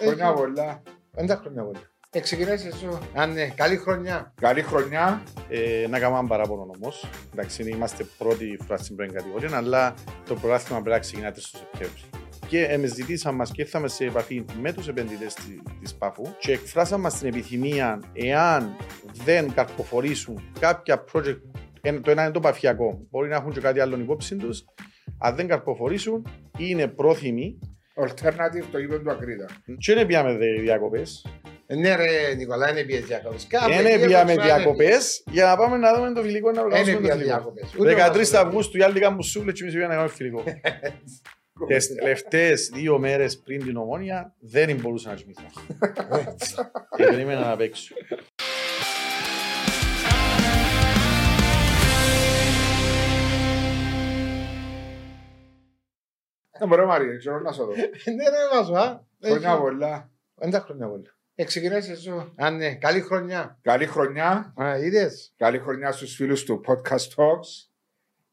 Χρόνια πολλά. Πέντε χρόνια πολλά. Εξεκινάς εσύ. Αν ναι, καλή χρονιά. Καλή χρονιά. Ε, να κάνουμε ένα παράπονο όμως. Εντάξει, είμαστε πρώτη φορά στην πρώτη κατηγορία, αλλά το πρωτάθλημα πρέπει να ξεκινάτε στο Σεπτέμβριο. Και ε, με ζητήσαμε μας και ήρθαμε σε επαφή με τους επενδυτές τη ΠΑΦΟΥ και εκφράσαμε μας την επιθυμία, εάν δεν καρποφορήσουν κάποια project, ένα- το ένα είναι το παφιακό, μπορεί να έχουν και κάτι άλλο υπόψη τους, αν δεν καρποφορήσουν, είναι πρόθυμοι Alternative το γήπεδο του Ακρίτα. και δεν πιάμε διακοπές; Ε, Ναι ρε Νικολά, είναι πιες διακοπές. Κάπου Δεν εκεί πιάμε έπρεπε να είναι. διακοπές; Για να πάμε να δούμε το φιλικό να Είναι οργανώσουμε το πια φιλικό. διακοπές. Ούτε 13 μας- Αυγούστου οι άλλοι κάνουν σούλε και εμείς πήγαμε να κάνουμε φιλικό. Τις τελευταίες δύο μέρες πριν την ομόνια δεν μπορούσα να κοιμηθώ. Και περίμενα να παίξω. Δεν μπορώ Μαρία, ξέρω να σου δω. Ναι ρε Βάζο, α. Χρόνια πολλά. Πέντε χρόνια πολλά. Εξεκινάς εσύ. Αν ναι, καλή χρονιά. Καλή χρονιά. Α, είδες. Καλή χρονιά στους φίλους του Podcast Talks.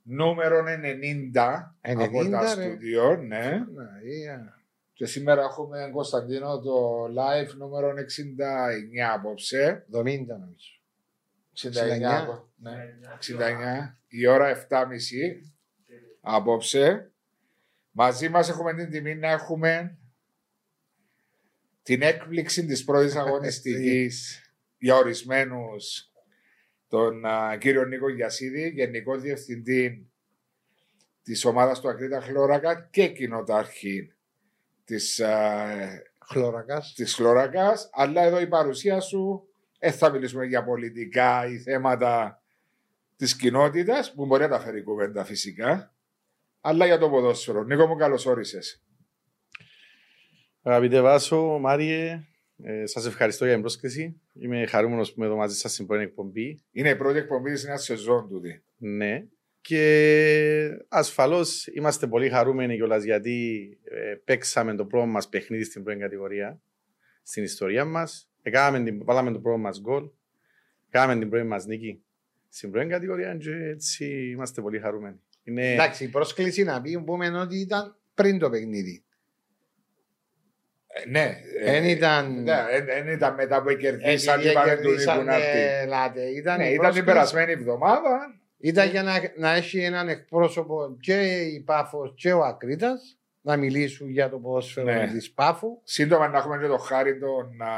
Νούμερο 90 από 90, τα ρε. στούντιο, ναι. Να, iya. Και σήμερα έχουμε Κωνσταντίνο το live νούμερο 69 απόψε. 70 νομίζω. 69, απο- ναι. 69. Η ώρα 7.30 απόψε. Μαζί μας έχουμε την τιμή να έχουμε την έκπληξη της πρώτης αγωνιστικής για ορισμένους τον α, κύριο Νίκο Γιασίδη, Γενικό Διευθυντή της ομάδας του Ακρίτα Χλώρακα και κοινοτάρχη της, α, Χλωρακάς. της Χλώρακας, αλλά εδώ η παρουσία σου δεν θα μιλήσουμε για πολιτικά ή θέματα της κοινότητας, που μπορεί να τα φέρει η κουβέντα φυσικά, αλλά για το ποδόσφαιρο. Νίκο μου, καλώς όρισες. Αγαπητέ Βάσο, Μάριε, ε, σας ευχαριστώ για την πρόσκληση. Είμαι χαρούμενος που είμαι εδώ μαζί σας στην πρώτη εκπομπή. Είναι η πρώτη εκπομπή της νέας σεζόν τούτη. Ναι. Και ασφαλώς είμαστε πολύ χαρούμενοι κιόλας γιατί ε, παίξαμε το πρώτο μας παιχνίδι στην πρώτη κατηγορία στην ιστορία μας. Έκαναμε την, βάλαμε το πρώτο μας γκολ. Κάναμε την πρώτη μας νίκη στην πρώτη κατηγορία και έτσι είμαστε πολύ χαρούμενοι. Είναι... Εντάξει, η πρόσκληση να πει πούμε ότι ήταν πριν το παιχνίδι. Ε, ναι. Δεν ήταν- Ναι, δεν- δεν ήταν μετά που κερδίσαν Επειδή και είπαμε του Νίκου κερδίσανε, να έρθει. λάτε, Ήταν, Ναι, η ήταν την πρόσκληση- περασμένη εβδομάδα. Ήταν για να, να έχει έναν εκπρόσωπο και η Πάφος και ο Ακρίτας να μιλήσουν για το ποδόσφαιρο Ναι. της Πάφου. Σύντομα να έχουμε και το χάρη τον, α,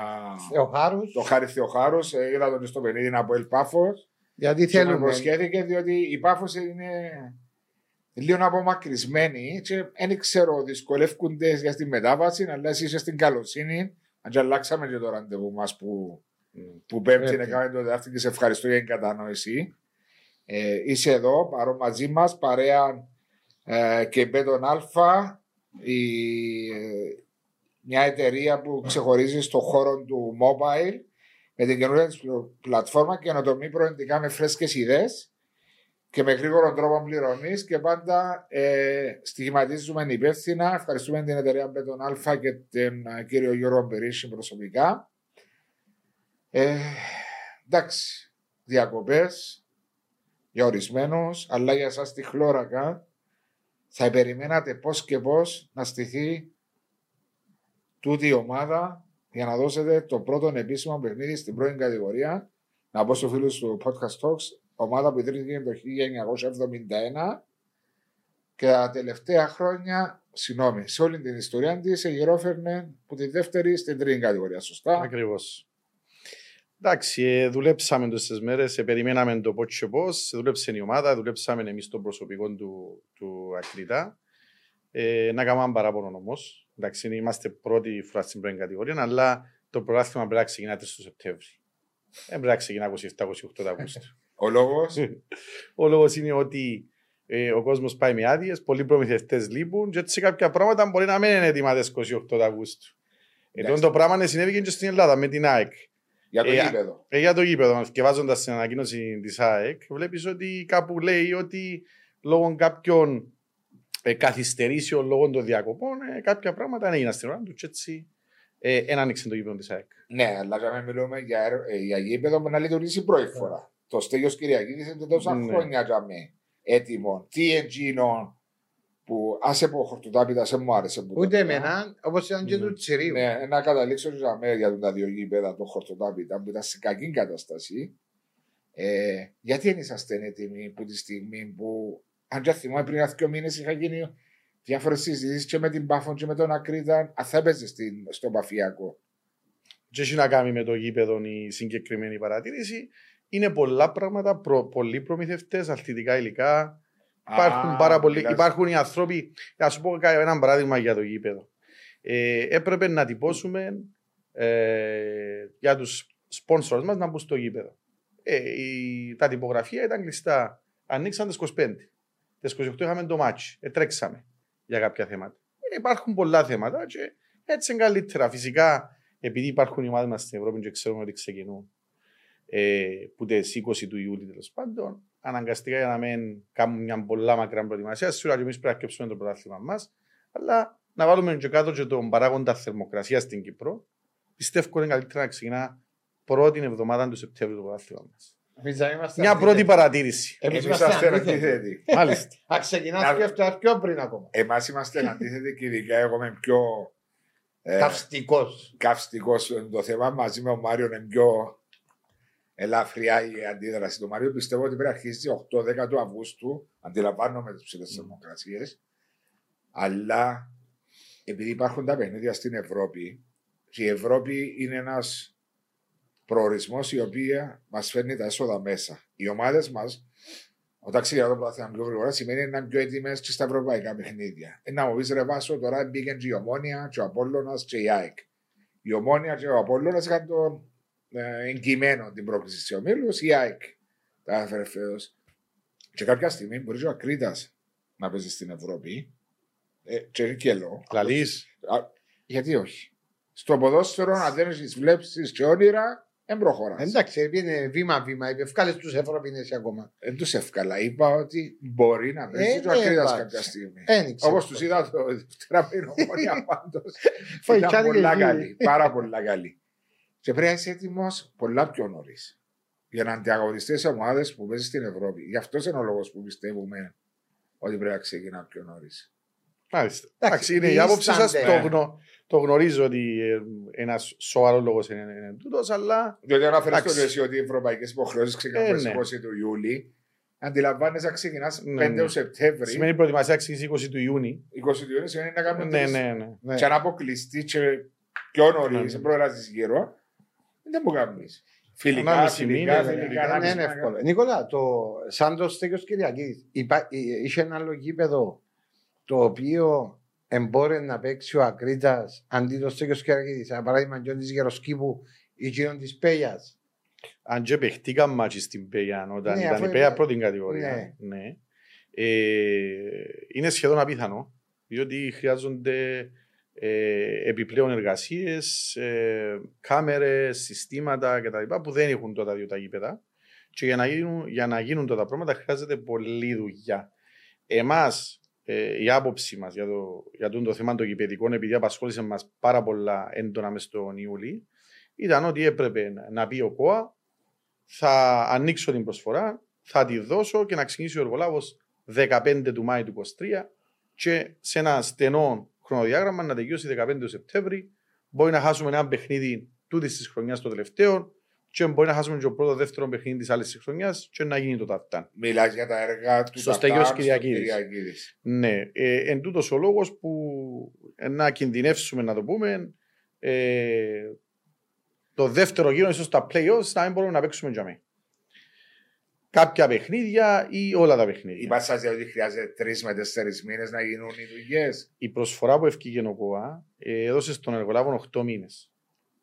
Θεοχάρους. το χάρη Θεοχάρους. Ε, Είδα τον στο παιχνίδι από El Πάφος. Γιατί Και με θέλουμε. υποσχέθηκε διότι η Πάφος είναι λίγο απομακρυσμένη και δεν ξέρω, δυσκολεύκονται για τη μετάβαση, αλλά εσύ είσαι στην καλοσύνη. Αν και αλλάξαμε και το ραντεβού μας που, που πέμπτη Πέμπτη. είναι κάνουμε το δεύτερο και σε ευχαριστώ για την κατανόηση. Ε, είσαι εδώ, παρό μαζί μας, παρέα ε, και Μπέτον Αλφα, η, ε, μια εταιρεία που ξεχωρίζει στο χώρο του mobile με την καινούργια της πλο- πλατφόρμα καινοτομή προεντικά με φρέσκες ιδέες και με γρήγορο τρόπο πληρωμή και πάντα ε, στοιχηματίζουμε υπεύθυνα. Ευχαριστούμε την εταιρεία Μπέτον Αλφα και τον ε, κύριο Γιώργο Μπερίσι προσωπικά. Ε, εντάξει, διακοπές για ορισμένους, αλλά για εσάς τη χλώρακα θα περιμένατε πώς και πώς να στηθεί τούτη η ομάδα για να δώσετε το πρώτο επίσημο παιχνίδι στην πρώτη κατηγορία. Να πω στους φίλους του Podcast Talks, ομάδα που ιδρύθηκε το 1971 και τα τελευταία χρόνια, συγγνώμη, σε όλη την ιστορία της γυρόφερνε από τη δεύτερη στην τρίτη κατηγορία. Σωστά; Ακριβώς. Εντάξει, ε, δουλέψαμε τόσες μέρες, ε, περιμέναμε το πώς και πώς, δούλεψε η ομάδα, δουλέψαμε εμείς το προσωπικό του, του Ακριτά. Ε, να κάνουμε ένα παράπονο όμως. Εντάξει, είμαστε πρώτη φορά στην πρώτη κατηγορία, αλλά το πρωτάθλημα πρέπει να ξεκινάτε στο Σεπτέμβρη. Δεν πρέπει να ξεκινά 27-28 Αυγούστου. Ο λόγος; Ο λόγος είναι ότι ε, ο κόσμος πάει με άδειες, πολλοί προμηθευτές λείπουν και έτσι κάποια πράγματα μπορεί να μην είναι έτοιμα τις 28 Αυγούστου. Εδώ Εντάξει. το πράγμα συνέβη και στην Ελλάδα με την ΑΕΚ. για το Ε, γήπεδο. Ε, για το γήπεδο, και βάζοντα την ανακοίνωση της ΑΕΚ, βλέπεις ότι κάπου λέει ότι λόγω κάποιων ε, καθυστερήσεων, λόγω των διακοπών, ε, κάποια πράγματα δεν έγιναν στην ώρα τους. Και έτσι ε, δεν άνοιξε το γήπεδο της ΑΕΚ. Ναι, αλλά για να μιλούμε για, έργο- ε, για γήπεδο που να λειτουργήσει πρώτη φορά. Το Στέλιος Κυριακίδης είναι τόσα Ναι. χρόνια για με έτοιμο. Τι εγγύνο που άσε από χορτοτάπητα σε μου άρεσε. που το Ούτε πήγα. εμένα, όπως ήταν και Ναι. του Τσιρίου. Ναι, να καταλήξω για μένα για τα δύο γήπεδα των χορτοτάπητα που ήταν σε κακή κατάσταση. Ε, γιατί δεν είσαστε έτοιμοι που τη στιγμή που, αν και θυμάμαι πριν δύο μήνες είχα γίνει διάφορες συζητήσεις και με την Πάφων και με τον Ακρίτα, αν θα έπαιζε στην- στον Παφιακό. Και έχει να κάνει με το γήπεδο η συγκεκριμένη παρατήρηση. Είναι πολλά πράγματα, προ, πολλοί προμηθευτές, αθλητικά υλικά. Υπάρχουν Α, πάρα πολλοί. μιλάς- Υπάρχουν οι άνθρωποι. Να σου πω κα- ένα παράδειγμα για το γήπεδο. Ε, έπρεπε να τυπώσουμε ε, για τους sponsors μας να μπουν στο γήπεδο. Ε, η, τα τυπογραφεία ήταν κλειστά. Ανοίξαν τις 25. Τις 28 είχαμε το μάτσι. Ε, τρέξαμε για κάποια θέματα. Ε, υπάρχουν πολλά θέματα και έτσι είναι καλύτερα. Φυσικά, επειδή υπάρχουν οι ομάδες μας στην Ευρώπη και ξέρουμε ότι ξεκινούν ε, που τι 20 του Ιούλη τέλος πάντων, αναγκαστικά για να μην κάνουμε μια πολλά μακρά προετοιμασία. Σίγουρα και εμείς πρέπει να κέψουμε το πρωτάθλημα μας, αλλά να βάλουμε και κάτω και τον παράγοντα θερμοκρασίας στην Κύπρο. Πιστεύω είναι καλύτερα να ξεκινά πρώτη εβδομάδα του Σεπτέμβριου το πρωτάθλημα μας. Εμείς δεν είμαστε Μια αντίθετοι. πρώτη παρατήρηση. Εμείς Εμείς είμαστε είμαστε αντίθετοι. αντίθετοι. Μάλιστα. Α, ξεκινάς Να- και αυτό πιο πριν ακόμα. Εμάς είμαστε αντίθετοι και ειδικά εγώ είμαι πιο ε, Καυστικός. καυστικός το θέμα. Μαζί με ο Μάριο είναι πιο ελαφριά η αντίδραση του Μάριου. Πιστεύω ότι πρέπει να αρχίσει 8-10 του Αυγούστου. Αντιλαμβάνομαι τις ψηλές θερμοκρασίες. Αλλά επειδή υπάρχουν τα παιχνίδια στην Ευρώπη, και η Ευρώπη είναι ένας προορισμός η οποία μας φέρνει τα έσοδα μέσα. Οι ομάδες μας, όταν ξεκινά το πρωτάθλημα πιο γρήγορα, σημαίνει να είναι πιο έτοιμες και στα ευρωπαϊκά παιχνίδια. Ε, να μου πεις ρε Βάσο, τώρα μπήκαν και η Ομόνια, και ο Απόλλωνας και η ΑΕΚ. Η Ομόνια και ο Απόλλωνας είχαν το ε, εγκυμένο την πρόκληση της ομίλου, η ΑΕΚ τα έφερε φέτος. Και κάποια στιγμή μπορείς και ο Ακρίτας να παίζεις στην Ευρώπη. Ε, και είναι κελό. Λαλή. Α, Γιατί όχι. Στο ποδόσφαιρο, αν δεν έχεις βλέψεις και όνειρα, δεν προχωράς. Εντάξει, είναι βήμα-βήμα. Ευκάλες τους Ευρωπινέ ακόμα. Δεν τους εύκολα. Είπα ότι μπορεί να παίζει Ε, και ο ναι, Ακρίτας εντάξει. κάποια στιγμή. Ένιξε. Όπως τους είδα το δεύτερα πριν ομόνια πάντως. Φοητσάνει Ήταν και πολλά εκεί. καλή. Πάρα πολλά καλή. Και πρέπει να είσαι έτοιμος πολλά πιο νωρίς. Για να ανταγωνιστείς σε ομάδες που παίζεις στην Ευρώπη. Γι' αυτός είναι ο λόγος που πιστεύουμε ότι πρέπει να ξεκινά πιο νωρίς. Μάλιστα. Εντάξει, Εντάξει, είναι η άποψη σας. ίστανται. Το, γνω, το γνωρίζω ότι ε, ένας σοβαρός λόγος είναι, είναι τούτος, αλλά Διότι αναφέρει Εντάξει. το εσύ ότι οι ευρωπαϊκές υποχρεώσεις ξεκινούν Ε, στις ναι. 20 του Ιούλη. Αντιλαμβάνεσαι να ξεκινάς 5 Ναι, ναι. Σεπτέμβρη. σημαίνει προετοιμασία ξεκινήσεις 20 του Ιούνιου. 20 του Ιούλη σημαίνει να κάνουμε Ναι, τρεις ναι, ναι. Ναι. και αν αποκλειστείς και πιο νωρίς, Ναι, ναι. σε προγράζει γύρω, δεν μου κάνει. Φιλικά, Ανάμιση φιλικά, μήνες, φιλικά, φιλικά, Δεν ανάμιση είναι μήνα. εύκολο. Νικόλα, το, σαν το στέκιο Κυριακή, είχε ένα άλλο γήπεδο το οποίο εμπόρε να παίξει ο Ακρίτας αντί το στέκιο Κυριακής. Σαν παράδειγμα, και της Γεροσκήπου ή κοινών της Πέγιας. Αν και παιχτήκαν μάτσι στην Πέγια όταν Ναι, ήταν αφού η Πέγια είναι- πρώτη κατηγορία. Ναι. Ε, είναι σχεδόν απίθανο, διότι χρειάζονται ε, επιπλέον εργασίες, ε, κάμερες, συστήματα κτλ. που δεν έχουν τώρα δύο τα γήπεδα. Και για να γίνουν, για να γίνουν τότε τα πράγματα χρειάζεται πολλή δουλειά. Εμάς, ε, η άποψη μας για το, για το, το θέμα των γηπαιδικών, επειδή απασχόλησε μας πάρα πολλά έντονα μες στον Ιούλη, ήταν ότι έπρεπε να- να πει ο ΚΟΑ θα ανοίξω την προσφορά, θα τη δώσω και να ξεκινήσει ο εργολάβος 15 του Μάη του 23 και σε ένα στενό χρονοδιάγραμμα να τελειώσει 15 του Σεπτέμβρη. Μπορεί να χάσουμε ένα παιχνίδι τούτης της χρονιάς το τελευταίο και μπορεί να χάσουμε και το πρώτο δεύτερο παιχνίδι της άλλης χρονιάς και να γίνει το ταρτάν. Μιλάς για τα έργα του Στο Τατάρ, Στέγιος στο Κυριακίδης. Κυριακίδης. Ναι, ε, εν τούτος ο λόγος που ε, να κινδυνεύσουμε να το πούμε ε, το δεύτερο γύρο ίσως τα play-offs να μην μπορούμε να παίξουμε για μένα. Κάποια παιχνίδια ή όλα τα παιχνίδια. Είπα σας ότι χρειάζεται τρεις με τέσσερις μήνες να γίνουν οι δουλειές. η προσφορά που ευκήγε ο ΚΟΑ ε, έδωσε στον εργολάβο 8 μήνες.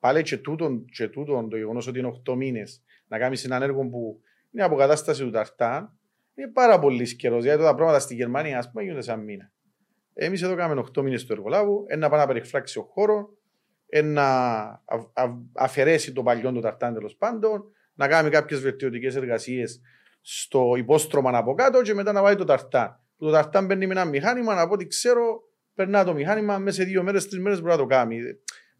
Πάλι και τούτον, και τούτον το γεγονός ότι είναι 8 μήνες να κάνεις έναν έργο που είναι αποκατάσταση του Ταρτάν είναι πάρα πολύ καιρός. Γιατί τα πράγματα στη Γερμανία, ας πούμε, γίνονται σαν μήνα. Εμείς εδώ κάναμε 8 μήνες του εργολάβου, ένα πάει να περιφράξει ο χώρος, ένα α- α- αφαιρέσει το παλιό του Ταρτάν τέλος πάντων, να κάνει κάποιες βελτιωτικές εργασίες στο υπόστρωμα από κάτω και μετά να βάλει το Ταρτάν. Το Ταρτάν παίρνει με ένα μηχάνημα, από ό,τι ξέρω, περνά το μηχάνημα μέσα σε δύο μέρες, τρεις μέρες μπορεί να το κάνει.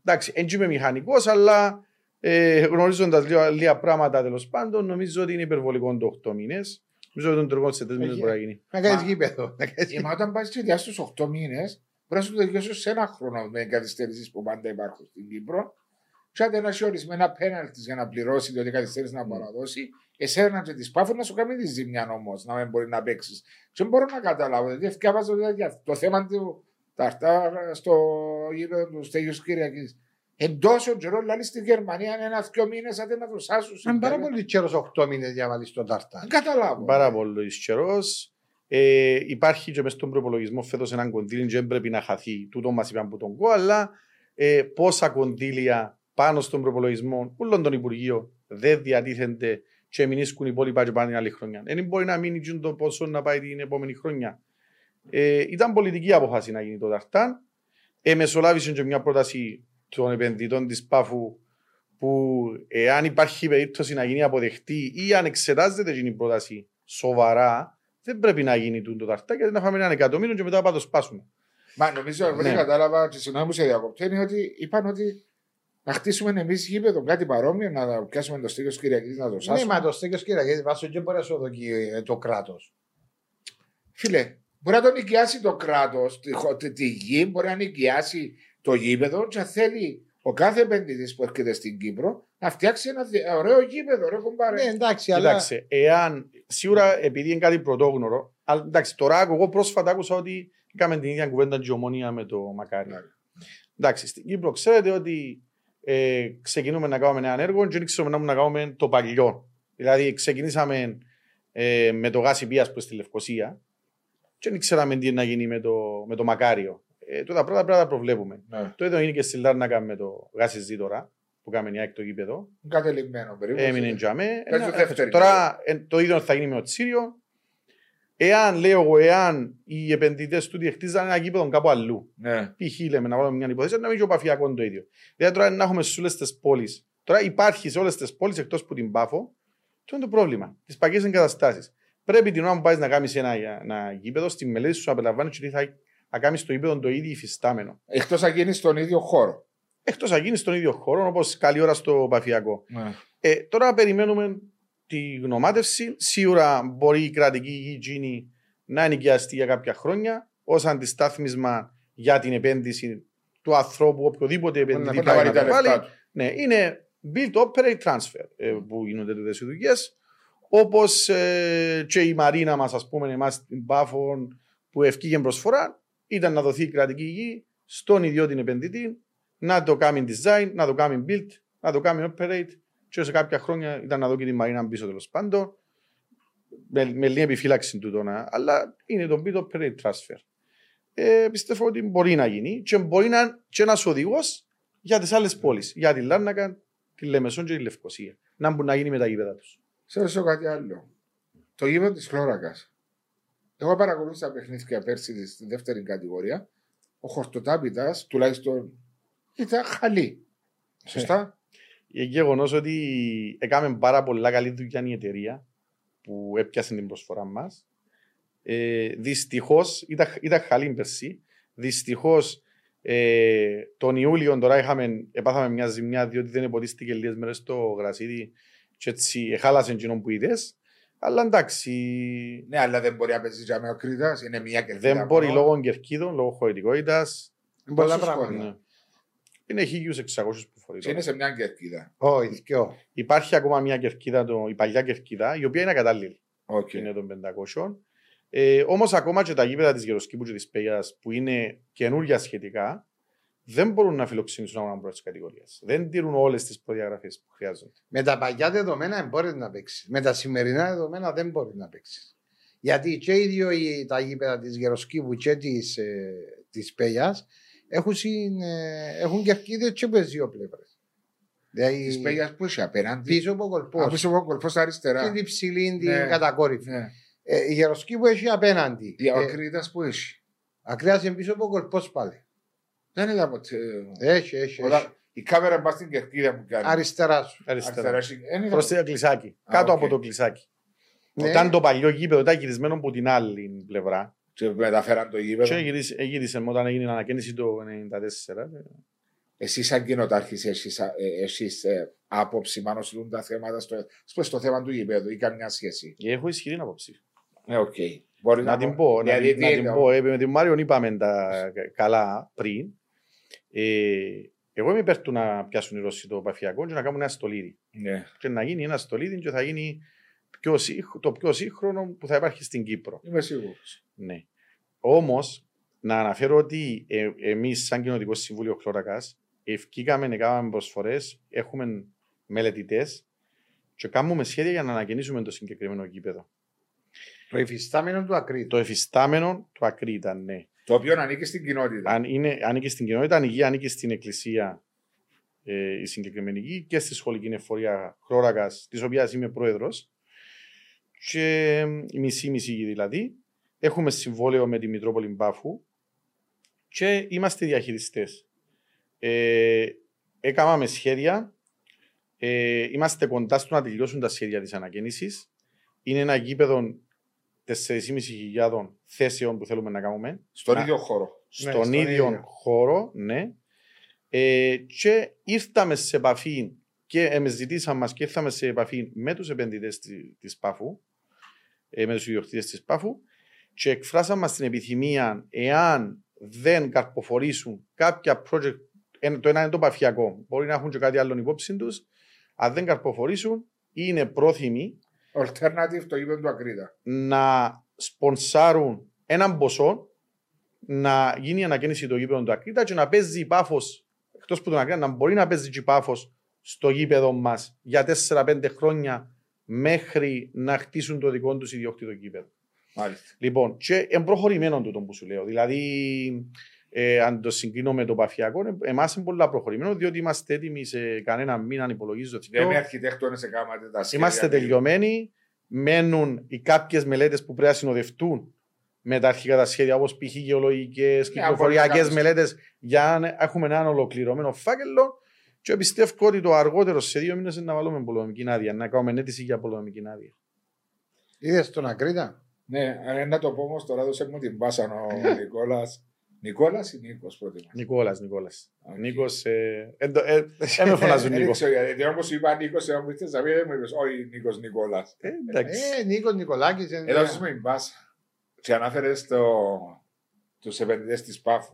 Εντάξει, δεν είμαι μηχανικός, αλλά ε, γνωρίζοντας λίγα, λίγα πράγματα τέλος πάντων, νομίζω ότι είναι υπερβολικό το 8 μήνες. Νομίζω ότι τον τρόπο σε τρεις μήνες Έχει- μπορεί να γίνει. Να κάνεις Μα- γήπεδο. να κάνεις Ε, μα όταν πάει και διάστημα στους 8 μήνες, μπορείς να σου το τελειώσεις σε ένα χρόνο με καθυστερήσεις που πάντα υπάρχουν στην Κύπρο. Και αν δεν έχει ορισμένα πέναλτι για να πληρώσει, διότι καθυστέρησε να παραδώσει, εσένα και τη πάφου να σου κάνει τη ζημιά όμως, να μην μπορεί να παίξεις. Και δεν μπορώ να καταλάβω, δηλαδή ευκαιρία για το θέμα του Ταρτάρ στο γήπεδο του Στέγιου Κυριακής. Εν τόσο καιρό, δηλαδή στη Γερμανία, ένα-δυο μήνες, άντε να του άσουν. Είναι πάρα πολύ καιρός 8 μήνες για να βάλεις τον ταρτά. Δεν καταλάβω. Πάρα πολύ καιρός. Ε, υπάρχει και μέσα στον προπολογισμό φέτος ένα κονδύλι και δεν πρέπει να χαθεί. Τούτο μας είπαν από τον ΚΟ, αλλά ε, πόσα κονδύλια πάνω στον προπολογισμό όλων των Υπουργείων δεν διατίθενται και μην ίσκουν οι υπόλοιπα και πάνε την άλλη χρονιά. Δεν μπορεί να μείνει τζιν το ποσό να πάει την επόμενη χρονιά. Ε, ήταν πολιτική απόφαση να γίνει το Ταρτάν. Ε, μεσολάβησε και μια πρόταση των επενδυτών της ΠΑΦΟΥ που εάν υπάρχει περίπτωση να γίνει αποδεκτή ή αν εξετάζεται εκείνη η πρόταση σοβαρά, δεν πρέπει να γίνει τούτο το ταρτά γιατί να φάμε ένα εκατομμύριο και μετά να το σπάσουμε. Μα νομίζω ότι Ναι. κατάλαβα και συγγνώμη που σε διακόπτω είναι ότι είπαν ότι να χτίσουμε εμείς γήπεδο κάτι παρόμοιο, να πιάσουμε το στήριο τη Κυριακής να το Ναι, σάσουμε. μα το στέκος Κυριακής βάσο και μπορεί να σου δοκεί ε, το κράτος. Φίλε, μπορεί να το νοικιάσει το κράτος, τη, χω- τη, τη γη, μπορεί να νοικιάσει το γήπεδο και αν θέλει ο κάθε επενδυτής που έρχεται στην Κύπρο να φτιάξει ένα δι- ωραίο γήπεδο, ρε κουμπάρε. Ναι, εντάξει, αλλά Κοιτάξτε, εάν σίγουρα επειδή είναι κάτι πρωτόγνωρο, αλλά εντάξει, τώρα εγώ πρόσφατα άκουσα ότι είχαμε την ίδια κουβέντα και η ομονία με το Μακάρι. Ναι. Εντάξει, στην Κύπρο ξέρετε ότι ε, ξεκινούμε να κάνουμε ένα έργο και δεν ξέρουμε να κάνουμε το παλιό. Δηλαδή, ξεκινήσαμε ε, με το γάσι πίας που στη Λευκοσία και δεν ξέραμε τι να γίνει με το, με το Μακάριο. Ε, τώρα πρώτα πρέπει να τα προβλέπουμε. Ναι. Το ίδιο είναι και στη Λάρνακα με το γάσι ζήτορα που κάνουμε η έκτο γήπεδο. Κατελημμένο περίπου. Έμεινε τζαμέ. Πες το Ένα- δεύτερο Τώρα ε, το ίδιο θα γίνει με το Τσίριο. Εάν, λέω εγώ, εάν οι επενδυτές του χτίζαν ένα γήπεδο κάπου αλλού, Ναι. π.χ. λέμε να βάλουμε μια υπόθεση, να μην και ο Παφιακός το ίδιο. Δηλαδή τώρα να έχουμε σε όλες τις πόλεις. Τώρα υπάρχει σε όλες τις πόλεις εκτός που την Πάφο, το είναι το πρόβλημα; Τις παγιέ εγκαταστάσεις. Πρέπει την ώρα που πάεις να κάνεις ένα, ένα γήπεδο, στη μελέτη σου να περιλαμβάνει ότι θα να κάνεις το γήπεδο το ίδιο υφιστάμενο. Εκτός να γίνεις στον ίδιο χώρο. Εκτός να γίνεις στον ίδιο χώρο, όπως καλή ώρα στο Παφιακό. Ναι. Ε, τώρα περιμένουμε τη γνωμάτευση. Σίγουρα μπορεί η κρατική γη γίνει να ενοικιαστεί για κάποια χρόνια ως αντιστάθμισμα για την επένδυση του ανθρώπου, οποιοδήποτε επενδυτή να πάει πάρει να τα το βάλει. λεφτά του. Ναι, είναι build, operate, transfer ε, που γίνονται τέτοιε δουλειές. Όπως ε, και η Μαρίνα μας, ας πούμε, εμάς στην Πάφων που ευκήγε προσφορά, ήταν να δοθεί η κρατική γη στον ιδιώτη επενδυτή να το κάνει design, να το κάνει build, να το κάνει operate. Και σε κάποια χρόνια ήταν να δω και τη Μαρίνα πίσω τέλος πάντων. Με, με λίγη επιφύλαξη του τώρα, αλλά είναι το build, operate, transfer. Ε, πιστεύω ότι μπορεί να γίνει και μπορεί να είναι και ένας οδηγός για τις άλλες πόλεις. Για τη Λάρνακα, τη Λεμεσόν και τη Λευκοσία. Να μπορούν να γίνει με τα γήπεδα τους. Σε ρωτήσω κάτι άλλο. Το γήπεδο της Χλώρακας. Εγώ παρακολούθησα παιχνίδια πέρσι στη δεύτερη κατηγορία. Ο Χορτοτάπητας τουλάχιστον ήταν χαλή. Σωστά; Γεγονός ότι έκαμε πάρα πολλά καλή δουλειά η εταιρεία που έπιασε την προσφορά μας. Ε, Δυστυχώς ήταν, ήταν χαλή πέρσι. Δυστυχώς ε, τον Ιούλιο τώρα είχαμε, επάθαμε μια ζημιά διότι δεν εποτίστηκε λίγες μέρες στο γρασίδι και έτσι χάλασε εκείνο που είδες. Αλλά εντάξει, Ναι, αλλά δεν μπορεί να παίζεις για με ο Κρήτα. Είναι μια κερδίδα. δεν μπορεί μόνο. λόγω κερκίδων, λόγω χωρητικότητας. είναι πολλά πόσους πράγματα. Χώρους; Είναι 1600 που φορεί. Και είναι σε μια κερκίδα. Όχι, δυο. Υπάρχει ακόμα μια κερκίδα, το, η παλιά κερκίδα, η οποία είναι ακατάλληλη. Οκ. Είναι των 500. Ε, Όμως ακόμα και τα γήπεδα της Γεροσκήπου και της Πέγιας που είναι καινούργια σχετικά, δεν μπορούν να φιλοξενήσουν αγώνα πρώτη κατηγορία. Δεν τηρούν όλες τις προδιαγραφές που χρειάζονται. Με τα παλιά δεδομένα δεν μπορεί να παίξει. Με τα σημερινά δεδομένα δεν μπορεί να παίξει. Γιατί και οι δύο οι- τα γήπεδα της Γεροσκήπου και της ε, της Πέλιας έχουν, συν, ε, έχουν κερκίδες και από τις δύο πλευρές. Δηλαδή Της Πέγιας που είσαι απέναντι. πίσω από κολπός Από πίσω από κολπός και αριστερά. την ψηλή την Ναι. κατακόρυφη. Ναι. Ε, η Γεροσκήπου έχει απέναντι. Για ο Ε, Κρήτα που έχει. Ακραία είναι πίσω από κολπός πάλι. Δεν είδα ποτέ. Έχει, έχει. Όταν έχει. η κάμερα πας στην κερκίδα που κάνει. Αριστερά σου. Αριστερά. Αριστερά. έχει- δεν είδα Προς το κλεισάκι. Α, Κάτω οκ. από το κλεισάκι. Ναι. Ήταν το παλιό γήπεδο, ήταν γυρισμένο από την άλλη πλευρά. Και μεταφέραν το γήπεδο. Και γύρισε, γύρισε όταν έγινε η ανακαίνιση το 1994. Εσύ, σαν κοινοτάρχης, έχεις ε, άποψη πάνω σε τα θέματα στο, στο, στο θέμα του γήπεδου ή καμιά σχέση; Και έχω ισχυρή άποψη. Ναι, οκ. Μπορεί Να την πω, να, την- να την πω. Ε, με τον Μάριο είπαμε τα καλά πριν. Ε, εγώ είμαι υπέρ του να πιάσουν οι Ρώσοι το παφιακό και να κάνουν ένα στολίδι. Ναι. Και να γίνει ένα στολίδι και θα γίνει πιο σύγχ- το πιο σύγχρονο που θα υπάρχει στην Κύπρο. Είμαι σίγουρος. Ναι. Όμως, να αναφέρω ότι ε, εμείς, σαν Κοινοτικό Συμβούλιο Χλώρακα, ευκήκαμε, κάναμε προσφορές, έχουμε μελετητές και κάνουμε σχέδια για να ανακαινήσουμε το συγκεκριμένο γήπεδο. Το υφιστάμενο του Ακρίτου. Το εφιστάμενο του Ακρίτα, ναι. Το οποίο ανήκει στην κοινότητα. Αν είναι, ανήκει στην κοινότητα, ανήκει, ανήκει στην εκκλησία ε, η συγκεκριμένη γη και στη σχολική εφορία Χλώρακα, της οποίας είμαι πρόεδρος. Και η μισή-μισή γη δηλαδή. Έχουμε συμβόλαιο με τη Μητρόπολη Μπάφου και είμαστε διαχειριστές. Ε, έκαναμε σχέδια. Ε, είμαστε κοντά στο να τελειώσουν τα σχέδια της ανακαίνηση. Είναι ένα γήπεδο 4.500 θέσεων που θέλουμε να κάνουμε Στον Να- ίδιο χώρο. στον στον ίδιο ίδιο. χώρο, ναι. Ε, και ήρθαμε σε επαφή και ε, ζητήσαμε μας και ήρθαμε σε επαφή με τους επενδυτές τη- της ΠΑΦΟΥ, ε, με τους ιδιοκτήτες της ΠΑΦΟΥ και εκφράσαμε μας την επιθυμία εάν δεν καρποφορήσουν κάποια project, ένα- το ένα είναι το παφιακό, μπορεί να έχουν και κάτι άλλο υπόψη τους, αν δεν καρποφορήσουν είναι πρόθυμοι Alternative το γήπεδο του Ακρίτα. να σπονσάρουν έναν ποσό να γίνει η ανακαίνιση του γήπεδου του Ακρίτα και να παίζει η πάφος, εκτός που τον Ακρίτα, να μπορεί να παίζει και η πάφος στο γήπεδο μας για 4-5 χρόνια μέχρι να χτίσουν το δικό τους ιδιόκτητο γήπεδο. Μάλιστα. Λοιπόν, και εμπροχωρημένο τούτο που σου λέω. Δηλαδή, ε, αν το συγκρίνω με το παφιακό, εμάς είναι πολύ προχωρημένο, διότι είμαστε έτοιμοι σε κανένα μήνα, αν υπολογίζω. Δεν με αρχιτέκτονες σε κάματε τα σχέδια. Είμαστε τελειωμένοι. Μένουν οι κάποιες μελέτες που πρέπει να συνοδευτούν με τα αρχικά τα σχέδια, όπως π.χ. γεωλογικές, κυκλοφοριακές κάποιες- μελέτες, για να έχουμε έναν ολοκληρωμένο φάκελο. Και πιστεύω ότι το αργότερο σε δύο μήνες να βάλουμε πολεοδομική άδεια, να κάνουμε αίτηση για πολεοδομική άδεια. Είδες τον Ακρίτα. Ναι, ε, να το πω όμως τώρα, δώσε μου την πάσα ο Νικόλας. Νικόλας ή Νίκος πρώτη. Νικόλας, Νικόλας. Οκ. Νίκος. Ε, ε, ε, ε, με φωνάζουν Δεν Νίκο. ξέρω γιατί όμως σου είπα Νίκος, εγώ μου ήρθες να πει, δεν μου είπες, Όχι, Νίκος Νικόλας. Ε, εντάξει. Ε, Νίκος Νικολάκης. Εδώ σου μου την πάσα. Και ανάφερε τους επενδυτές της ΠΑΦ.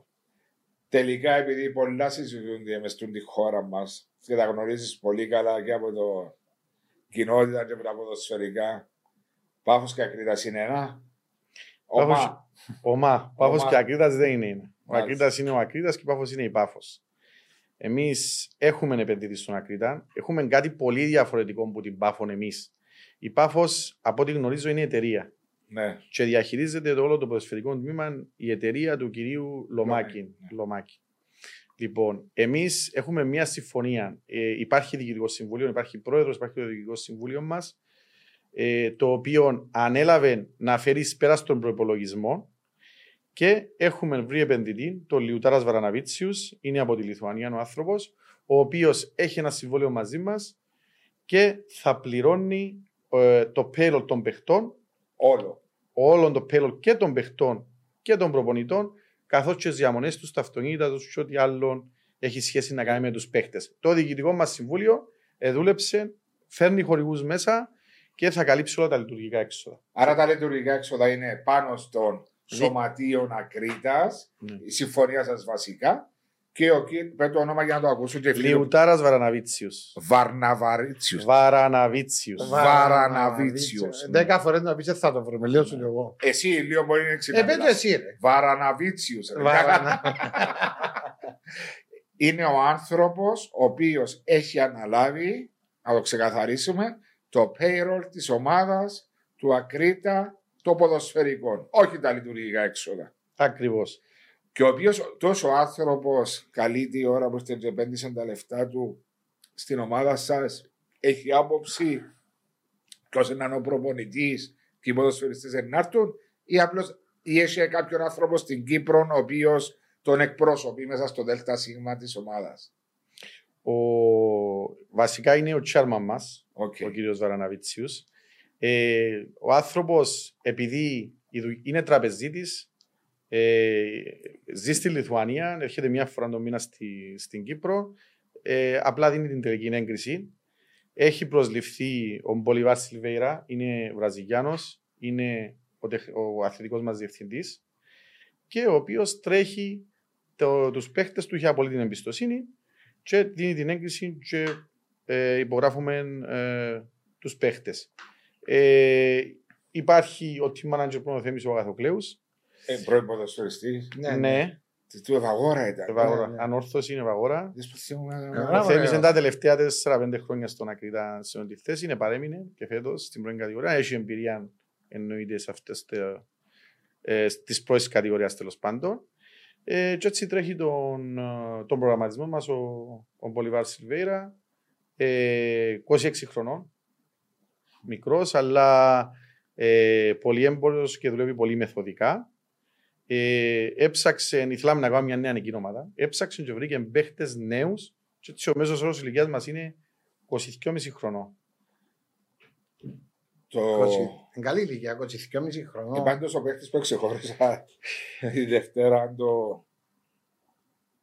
Τελικά, επειδή πολλά συζητούνται μες στην τη χώρα μας και τα γνωρίζεις πολύ καλά και από το κοινότητα και από τα ποδοσφαιρικά, Πάφο και Ακρίτας είναι ένα. Πάφος- Ομά. Ομά. Πάφο Ομά. και Ακρίτας δεν είναι. ένα. Ο Μάλιστα. Ακρίτας είναι ο Ακρίτας και η Πάφο είναι η Πάφο. Εμείς έχουμε επενδύσει στον Ακρίτα. Έχουμε κάτι πολύ διαφορετικό από την Πάφο εμείς. Η Πάφο, από ό,τι γνωρίζω, είναι εταιρεία. Ναι. Και διαχειρίζεται το όλο το ποδοσφαιρικό τμήμα η εταιρεία του κυρίου Λομάκη. Λομάκη, ναι. Λομάκη. Λοιπόν, εμείς έχουμε μια συμφωνία. Ε, υπάρχει διοικητικό συμβούλιο, υπάρχει πρόεδρος, υπάρχει το διοικητικό συμβούλιο μας, ε, το οποίο ανέλαβε να φέρει εις πέρα στον προπολογισμό και έχουμε βρει επενδυτή, τον Λιουτάρας Βαραναβίτσιους, είναι από τη Λιθουανία ο άνθρωπος, ο οποίος έχει ένα συμβόλαιο μαζί μας και θα πληρώνει ε, το payroll των παιχτών Όλο. Όλων των πέλων και των παιχτών και των προπονητών, καθώς και τι διαμονές τους, τα αυτοκίνητα τους και ό,τι άλλο έχει σχέση να κάνει με τους παίχτες. Το διοικητικό μας συμβούλιο δούλεψε, φέρνει χορηγούς μέσα και θα καλύψει όλα τα λειτουργικά έξοδα. Άρα τα λειτουργικά έξοδα είναι πάνω στον σωματείων Ακρίτας, Ναι. η συμφωνία σας βασικά. Και ο κύριο, πες το όνομα για να το ακούσουν και οι φίλοι. Λιουτάρας Βαραναβίτσιου. Βαρναβαρίτσιου. Βαραναβίτσιου. Βαραναβίτσιος. Δέκα φορές να πεις θα το βρούμε. Λέω σου εγώ. Εσύ λίγο μπορεί να είναι Ε, ξυπνά. πέτω εσύ, ρε. Βαραναβίτσιου. Βαρανα- Είναι ο άνθρωπος ο οποίος έχει αναλάβει, να το ξεκαθαρίσουμε, το payroll της ομάδας του Ακρίτα το ποδοσφαιρικό. Όχι τα λειτουργικά έξοδα. Ακριβώς. Και ο οποίος τόσο άνθρωπος καλή τη ώρα που στην επένδυσε τα λεφτά του στην ομάδα σας, έχει άποψη ποιος είναι ο προπονητής και οι ποδοσφαιριστές να έρθουν, ή απλώς ή έχει κάποιον άνθρωπο στην Κύπρο ο οποίος τον εκπρόσωπει μέσα στο ΔΣ της ομάδας; Ο... Βασικά είναι ο chairman μας, Οκ. ο κύριος Βαραναβίτσιους. Ε, ο άνθρωπος, επειδή η δου- είναι τραπεζίτης, ε, ζει στη Λιθουανία, έρχεται μια φορά το μήνα στη, στην Κύπρο, ε, απλά δίνει την τελική έγκριση. Έχει προσληφθεί ο Μπολιβάρ Σιλβέιρα, είναι Βραζιλιάνος, είναι ο, τεχ, ο αθλητικός μας διευθυντής και ο οποίος τρέχει το, τους παίχτες του, έχει απολύτω την εμπιστοσύνη και δίνει την έγκριση και ε, υπογράφουμε ε, τους παίχτες. Ε, υπάρχει ο team manager που είναι ο Αγαθοκλέους. Ε, πρώην ποδοσφαιριστής. Ναι, ναι. Του Ευαγόρα ήταν. Ευαγόρα. ναι. Ανόρθωση είναι Ευαγόρα. Δες πως θυμούμαι, Ε, ε, μπράβο, Θέμησε ρε. τα τελευταία 4-5 χρόνια στον Ακρίτα σε ό,τι θέση. Είναι παρέμεινε και φέτος στην πρώτη κατηγορία. Έχει εμπειρία εννοείται σε αυτές ε, τι πρώτες κατηγορίες τέλος πάντων. Ε, και έτσι τρέχει τον, ε, τον προγραμματισμό μας ο, ο Μπολιβάρ Σιλβέιρα. Ε, 26 χρονών. Μικρός, αλλά ε, πολύ έμπορος και δουλεύει πολύ μεθοδικά. Ε, έψαξε, ήθελαμε να κάνουμε μια νέα νική ομάδα. Έψαξε και βρήκε παίχτες νέους. Και έτσι ο μέσος όρος ηλικίας μας είναι 22,5 χρονών. Το... Εν καλή ηλικία, 22,5 Και χρονών. πάντως ο παίχτης που ξεχώρισα η Δευτέρα το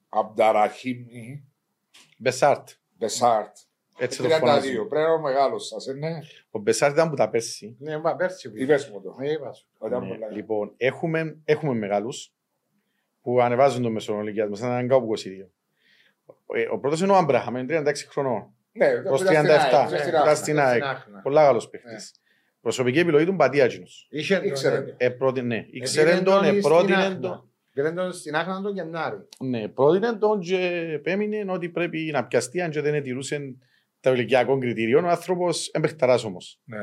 Αμπταραχήμι Μπεσάρτ. Μπεσάρτ. Έτσι το 32. φωνάζω. Πρέπει ο μεγάλος σας, ε, ναι. Ο Μπεσάρτ ήταν που τα πέρσι. Ναι, είπα πέρσι που Είπες μου το. Ναι, είπα σου. Όταν Ναι, μου λέει. λοιπόν, έχουμε, έχουμε μεγάλους που ανεβάζουν το μέσο ηλικία μα. Έναν κάπου 22. Ε, ο πρώτος είναι ο Άμπραχαμ, είναι 36 χρονών. Ναι, το Προς πήγα στην 37. ΑΕΚ, Ναι, στην ήταν ΑΕΚ. στην ΑΕΚ. Άχνα. Πολύ καλός παίχτης. Προσωπική επιλογή του Μπατιάτζινο. Είχε τον, Ήξερε. ε, Ε, πρώτη, ναι. ε, Ήξερε πήρε τον, ε, στην πρότεινε Άχνα. τον. Πήρε τον στην Άχνα τον Γενάρη. Ναι, πρότεινε τον και επέμεινε ότι πρέπει να πιαστεί αν και δεν τηρούσε τα ηλικιακών κριτηρίων. Ο άνθρωπος εμπεχταρά όμως. Ναι.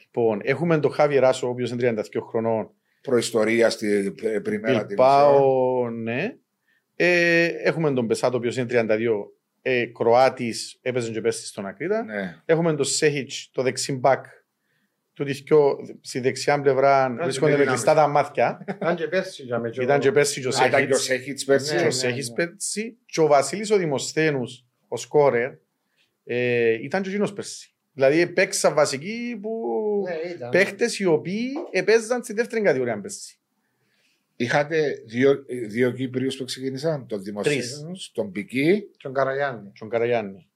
Λοιπόν, έχουμε τον Χάβι Ράσο, ο οποίος είναι 32 χρονών. Προϊστορία στη ε, πριμέρα τη Bilbao, ναι. Ε, έχουμε τον Πεσάτο, ο οποίος είναι 32, ε, Κροάτης, έπαιζε και πέσει στον Ακρίτα. Ναι. Έχουμε τον Σέχιτς, το δεξιμπάκ. Του διθκιό, στη δεξιά πλευρά βρίσκονται με με κλειστά τα μάτια. Ήταν και πέρσι για με τζο- Ήταν και πέρσι και ο Α, ήταν και ο Σέχιτς. Σέχιτς πέρσι. Ναι, Και ο ναι. Σέχιτς πέρσι. Και ο Βασίλης ο Δημοσθένους, ο σκόρερ, ε, ήταν και εκείνο πέρσι. Δηλαδή παίξα βασικοί που Ναι, ήταν. παίχτες οι οποίοι επέζαν στη δεύτερη κατηγορία πέρσι. Είχατε δύο, δύο Κύπριους που ξεκίνησαν, τον Δημοσίους, τον Πική, Τον Καραγιάννη. Τον Καραγιάννη.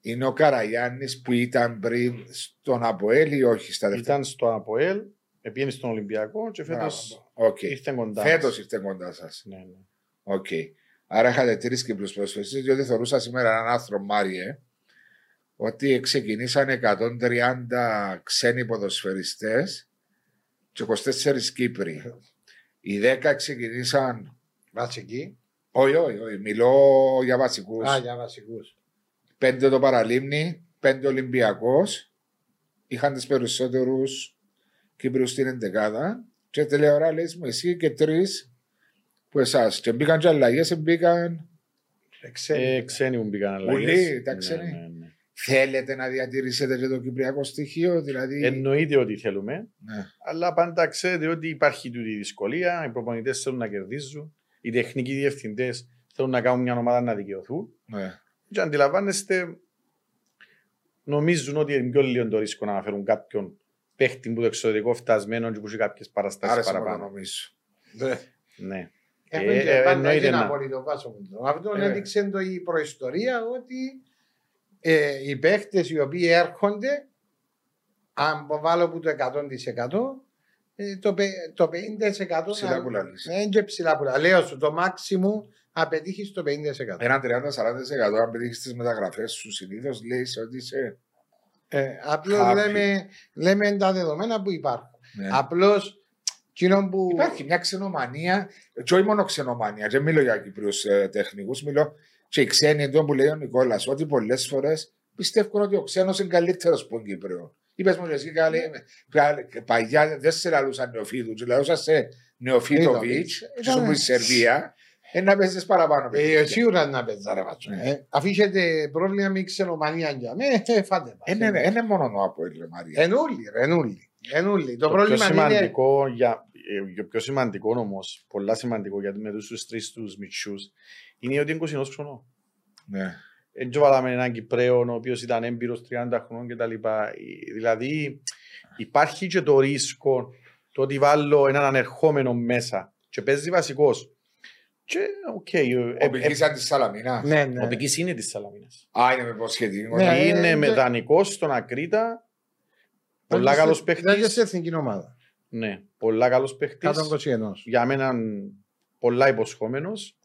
είναι ο Καραγιάννης που ήταν πριν στον Αποέλ ή όχι στα δεύτερα. Ήταν στο Αποέλ, πήγαινε στον Ολυμπιακό και φέτος Μπράβο. Οκ. ήρθε κοντά. Φέτος ήρθε κοντά σας. Ναι, ναι. Οκ. Άρα είχατε τρεις Κύπρους προσφυγέ, διότι θεωρούσα σήμερα έναν άρθρο Μάριε ότι ξεκινήσαν 130 ξένοι ποδοσφαιριστές και 24 Κύπροι. Οι 10 ξεκινήσαν. Βασική. Όχι, όχι, όχι. Μιλώ για βασικούς. Α, για βασικούς. Πέντε το Παραλίμνη, πέντε Ολυμπιακός. Είχαν του περισσότερους Κύπριους στην εντεκάδα. Και τελειωρά λες μου εσύ και τρεις που εσάς. Και μπήκαν και αλλαγές, μπήκαν. Ε, ξένοι μου μπήκαν αλλαγές. Ουλί, τα Ναι, ξένοι. ναι, ναι. Θέλετε να διατηρήσετε και το κυπριακό στοιχείο, δηλαδή. Εννοείται ότι θέλουμε, Ναι. αλλά πάντα ξέρετε ότι υπάρχει τούτη η δυσκολία. Οι προπονητές θέλουν να κερδίζουν, οι τεχνικοί διευθυντές θέλουν να κάνουν μια ομάδα να δικαιωθούν. ναι. Και αντιλαμβάνεστε, νομίζουν ότι είναι πιο λίγο το ρίσκο να φέρουν κάποιον παίχτη που το εξωτερικό φτασμένο και που έχει κάποιες παραστάσεις Άρεσε μου να παραπάνω. νομίζω. Ναι. Έχουμε Ε, και ε, πάντα εννοείται έχει ένα να- απόλυτο βάσο μου. Αυτό Ε. έδειξε το η προϊστορία ότι ε, οι παίχτε οι οποίοι έρχονται, αν βάλω που το 100% ε, το, πε- το 50% Ψηλά να- που λαλείς. Ναι, είναι και ψηλά που λαλείς. Λέω σου το μάξιμου απαιτήσει το 50%. Ένα 30-40% αν πετύχεις τις μεταγραφές σου συνήθως λέει ότι είσαι. Ε, Απλώς Happy. λέμε, λέμε τα δεδομένα που υπάρχουν. Ναι. Απλώς εκείνο που. Υπάρχει μια ξενομανία, και όχι μόνο ξενομανία, δεν μιλώ για Κυπρίους ε, τεχνικούς, μιλώ και οι ξένοι εδώ που λέει ο Νικόλας, ότι πολλές φορές πιστεύουν ότι ο ξένος είναι καλύτερος από τον Κύπριος. Είπες μου, εσύ καλή, καλή- παλιά δεν σε λαλούσαν νεοφίδου, τους λαλούσαν σε νεοφίτοβιτ, Ήταν- σου που η Σερβία, ε, να παίζεις παραπάνω. Ε, παιχνίδια. σίγουρα να παίζα ρε βάτσο. Ναι. Ε, αφήσετε πρόβλημα με ξενομανία για με, ε, φάτε μας. Ε, ναι, ναι, Είναι μόνο ο Αποέλ, ρε Μαρία. Ενούλοι, ρε, ενούλοι. Ενούλοι. Το, Το, πιο πρόβλημα είναι. σημαντικό, για, ε, το πιο σημαντικός όμω, πολλά σημαντικό γιατί με του τρεις τους μυτσού, είναι ότι είναι 21 χρονών. Ναι. Έτσι βάλαμε έναν Κυπρέο ο οποίος ήταν έμπειρος 30 χρόνων κτλ. Δηλαδή υπάρχει και το ρίσκο το ότι βάλω έναν ανερχόμενο μέσα και παίζει βασικός. Και οκ. ε, Ο ε, Πηγής σαν της Σαλαμίνα. Ναι, ναι. ο Πικής είναι της Σαλαμίνα. Α, είναι με υποσχετή. Ναι, είναι ε, με ε, δανεικό στον Ακρίτα. Πολλά Ήταν καλός και- Ήταν και παίχτη. στην εθνική ομάδα. Ναι, πολλά καλός παίχτης. 121. Για μένα πολλά υποσχόμενος.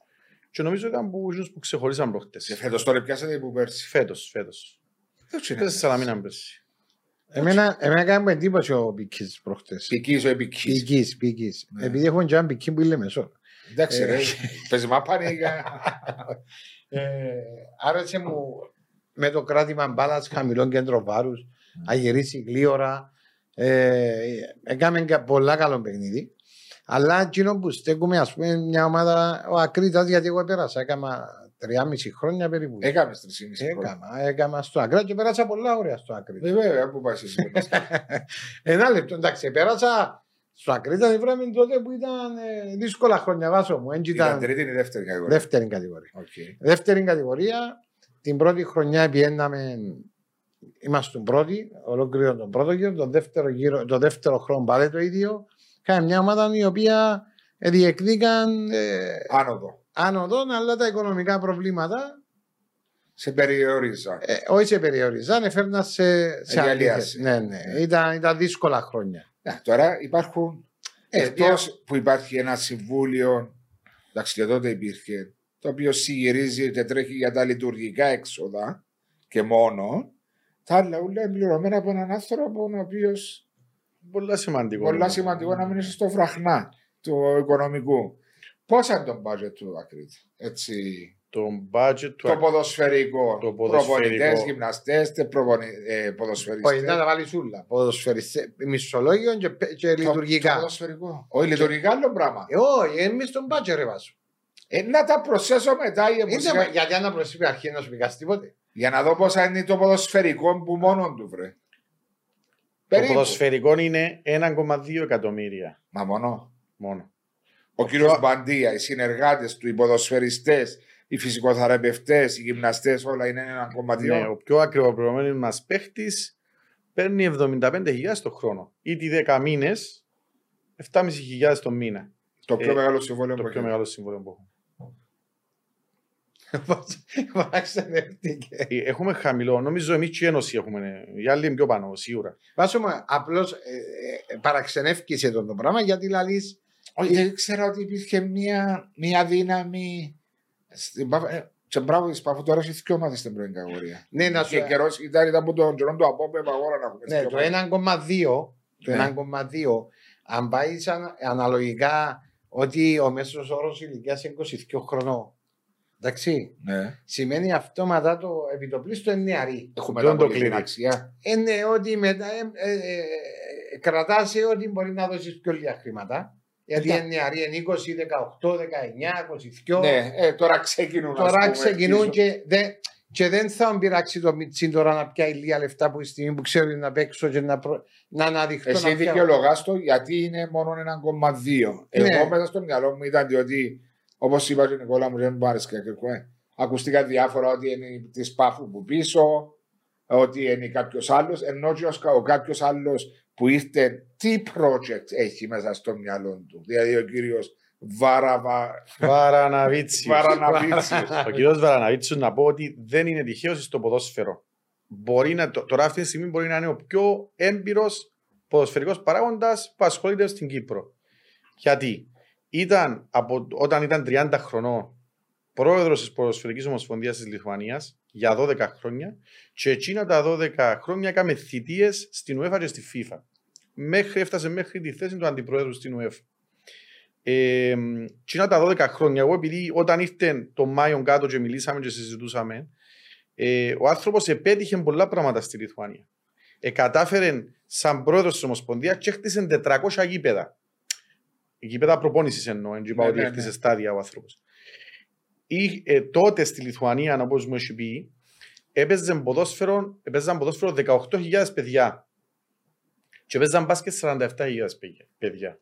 Και νομίζω ήταν που, εκείνους που ξεχωρίσαν Και προχτές. φέτος τώρα πιάσατε που πέρσι. Φέτος, φέτος. Έτσι Πες Σαλαμίνα πέρσι. Εμένα, εμένα κάνει μου εντύπωση ο Πικής προχτές. Πικής ο επικής. Πικής, Πικής. Ναι. Επειδή έχουν και έναν Πικί που είναι μεσό. Εντάξει Ε. ρε, παίζει μάπα για... Ε, άρεσε μου με το κράτημα μπάλας χαμηλών κέντρο βάρους, αγυρίσει γλίωρα. Ε, έκαμε και πολλά καλό παιχνίδι. Αλλά εκείνο που στέκουμε, ας πούμε, μια ομάδα, ο Ακρίτας, γιατί εγώ πέρασα, έκανα τρία,5 χρόνια περίπου. Έκαμες τρεις ή μισή χρόνια. Έκανα, έκανα στο Ακρίτας και πέρασα πολλά ωραία στο Ακρίτας. Ε, Βέβαια, πού πάει εσύ. Ένα λεπτό, εντάξει, πέρασα στο Ακρίτας, βράμε τότε που ήταν ε, δύσκολα χρόνια βάσο μου. Έτσι Ήταν ήταν τρίτη ή δεύτερη κατηγορία. δεύτερη κατηγορία. Οκ. Δεύτερη κατηγορία, την πρώτη χρονιά πιέναμε, είμαστε πρώτοι, ολόκληρο τον πρώτο γύρο, τον δεύτερο, γύρο, το δεύτερο χρόνο πάλι το ίδιο. Είχαμε μια ομάδα η οποία διεκδίκαν ε, Άνοδο. άνοδο, αλλά τα οικονομικά προβλήματα Σε περιορίζα. ε, όχι σε περιοριζάν, έφερναν σε, σε Εγγυαλίαση. αλήθειες. Ναι, ναι. Ήταν, ήταν δύσκολα χρόνια. Ναι, τώρα υπάρχουν. Ε, Εκτός που υπάρχει ένα συμβούλιο, εντάξει και τότε υπήρχε, το οποίο συγυρίζει και τρέχει για τα λειτουργικά έξοδα και μόνο. Τα άλλα όλα είναι πληρωμένα από έναν άνθρωπο ο οποίος Πολλά σημαντικό. πολλά σημαντικό να μην είσαι στο φραχνά του οικονομικού. Πόσα είναι το budget του Ακρίτη, έτσι; Το budget του Το ποδοσφαιρικό. το ποδοσφαιρικό. Προπονητές, γυμναστές, ε, ποδοσφαιριστές. Όχι, ήταν να βάλεις σούλα. Ποδοσφαιριστές, μισολόγιο και, και λειτουργικά. Ποδοσφαιρικό. Όχι, λειτουργικά άλλο πράγμα. Ε, όχι, εμείς τον μπάτζερ ρε βάζω. Ε, να τα προσθέσω μετά η Είναι, μουσικά, γιατί αν προσήπη αρχή να σου πει κάτι τίποτε. Για να δω πόσα είναι το ποδοσφαιρικό που μόνο του βρε. Το Περίπου. ποδοσφαιρικό είναι 1,2 εκατομμύρια Μα μόνο. μόνο. Ο κύριος Μπαντία, οι συνεργάτες του, οι ποδοσφαιριστές, οι φυσικοθεραπευτές, οι γυμναστές, όλα είναι 1,2. Ναι, ο πιο ακριβοπληρωμένος μας παίχτης παίρνει 75.000 το χρόνο. Ήδη 10 μήνες, 7.500 το μήνα. Το πιο Ε, μεγάλο συμβόλαιο Το που πιο έχει. μεγάλο συμβόλαιο που έχουμε. Παραξενεύτηκε. Ε, Έχουμε χαμηλό, νομίζω εμείς και η Ένωση έχουμε. Οι άλλοι είναι πιο πάνω, σίγουρα. Βάσο μου, απλώς παραξενεύκησε τον το πράγμα γιατί λαλείς. Όχι, δεν ήξερα ότι υπήρχε μια, μια δύναμη. Στην Πάφο- ε, Και μπράβο της Πάφου τώρα έχεις δύο ομάδε στην πρώτη κατηγορία. Ναι, να σου Και καιρό ήταν, ήταν από τον καιρό του απόπευμα αγόρα να έχουμε. Ναι, δύο το ομάδες. 1,2 το Ναι. 1,2 αν πάει σαν, αναλογικά ότι ο μέσος όρος ηλικίας είναι 22 χρονών. Εντάξει. Ναι. Σημαίνει αυτόματα το επιτοπλίστο είναι νεαρή. Έχουμε Δεν τα το πολύ κλείνει. αξία. Είναι ότι μετά ε, ε, ε, κρατάσαι ότι μπορεί να δώσεις πιο λίγα χρήματα. Γιατί Ναι. είναι νεαρή, είναι 20, 18, 19, 22. Ναι, ε, τώρα ξεκινούν. ας Τώρα πούμε, ξεκινούν τις- και, δεν, και δεν θα μου πειράξει το Μιτσίν τώρα να πιάει λίγα λεφτά που η στιγμή που ξέρει να παίξω και να, προ... να αναδειχθώ. Εσύ να πιάω. δικαιολογάς το γιατί είναι μόνο 1,2. Εγώ Ναι. μέσα στο μυαλό μου ήταν ότι, όπως είπα και ο Νικόλα μου, δεν μου άρεσε και ε, Ακούστηκα διάφορα ότι είναι της πάφου που πίσω, ότι είναι κάποιος άλλος, ενώ και ο κάποιος άλλος που ήρθε, τι project έχει μέσα στο μυαλό του. Δηλαδή ο κύριος Βάραβα, Βαραναβίτσι. Βαραναβίτσι. Ο κ. Βαραναβίτσιος να πω ότι δεν είναι τυχαίος στο ποδόσφαιρο. Μπορεί να, το- τώρα αυτή τη στιγμή μπορεί να είναι ο πιο έμπειρος ποδοσφαιρικός παράγοντας που ασχολείται στην Κύπρο. Γιατί; Ήταν από, όταν ήταν 30 χρονών πρόεδρος της Ποδοσφαιρικής Ομοσπονδίας της Λιθουανίας για 12 χρόνια και εκείνα τα 12 χρόνια έκαμε θητείες στην UEFA και στη FIFA. Μέχρι, έφτασε μέχρι τη θέση του αντιπρόεδρου στην UEFA. Ε, εκείνα τα 12 χρόνια, εγώ επειδή όταν ήρθε το Μάιο κάτω και μιλήσαμε και συζητούσαμε, ε, ο άνθρωπος επέτυχε πολλά πράγματα στη Λιθουανία. Ε, κατάφερε σαν πρόεδρος της Ομοσπονδίας και έκτισε 400 γήπεδα. Γήπεδα προπόνησης εννοώ, δεν είπα Ναι, ότι ναι, έκτισε ναι. στάδια ο άνθρωπος. Ε, τότε στη Λιθουανία, όπως μου έχει πει, έπαιζαν ποδόσφαιρο, έπαιζαν ποδόσφαιρο 18.000 παιδιά. Και έπαιζαν μπάσκετ 47.000 παιδιά- παιδιά.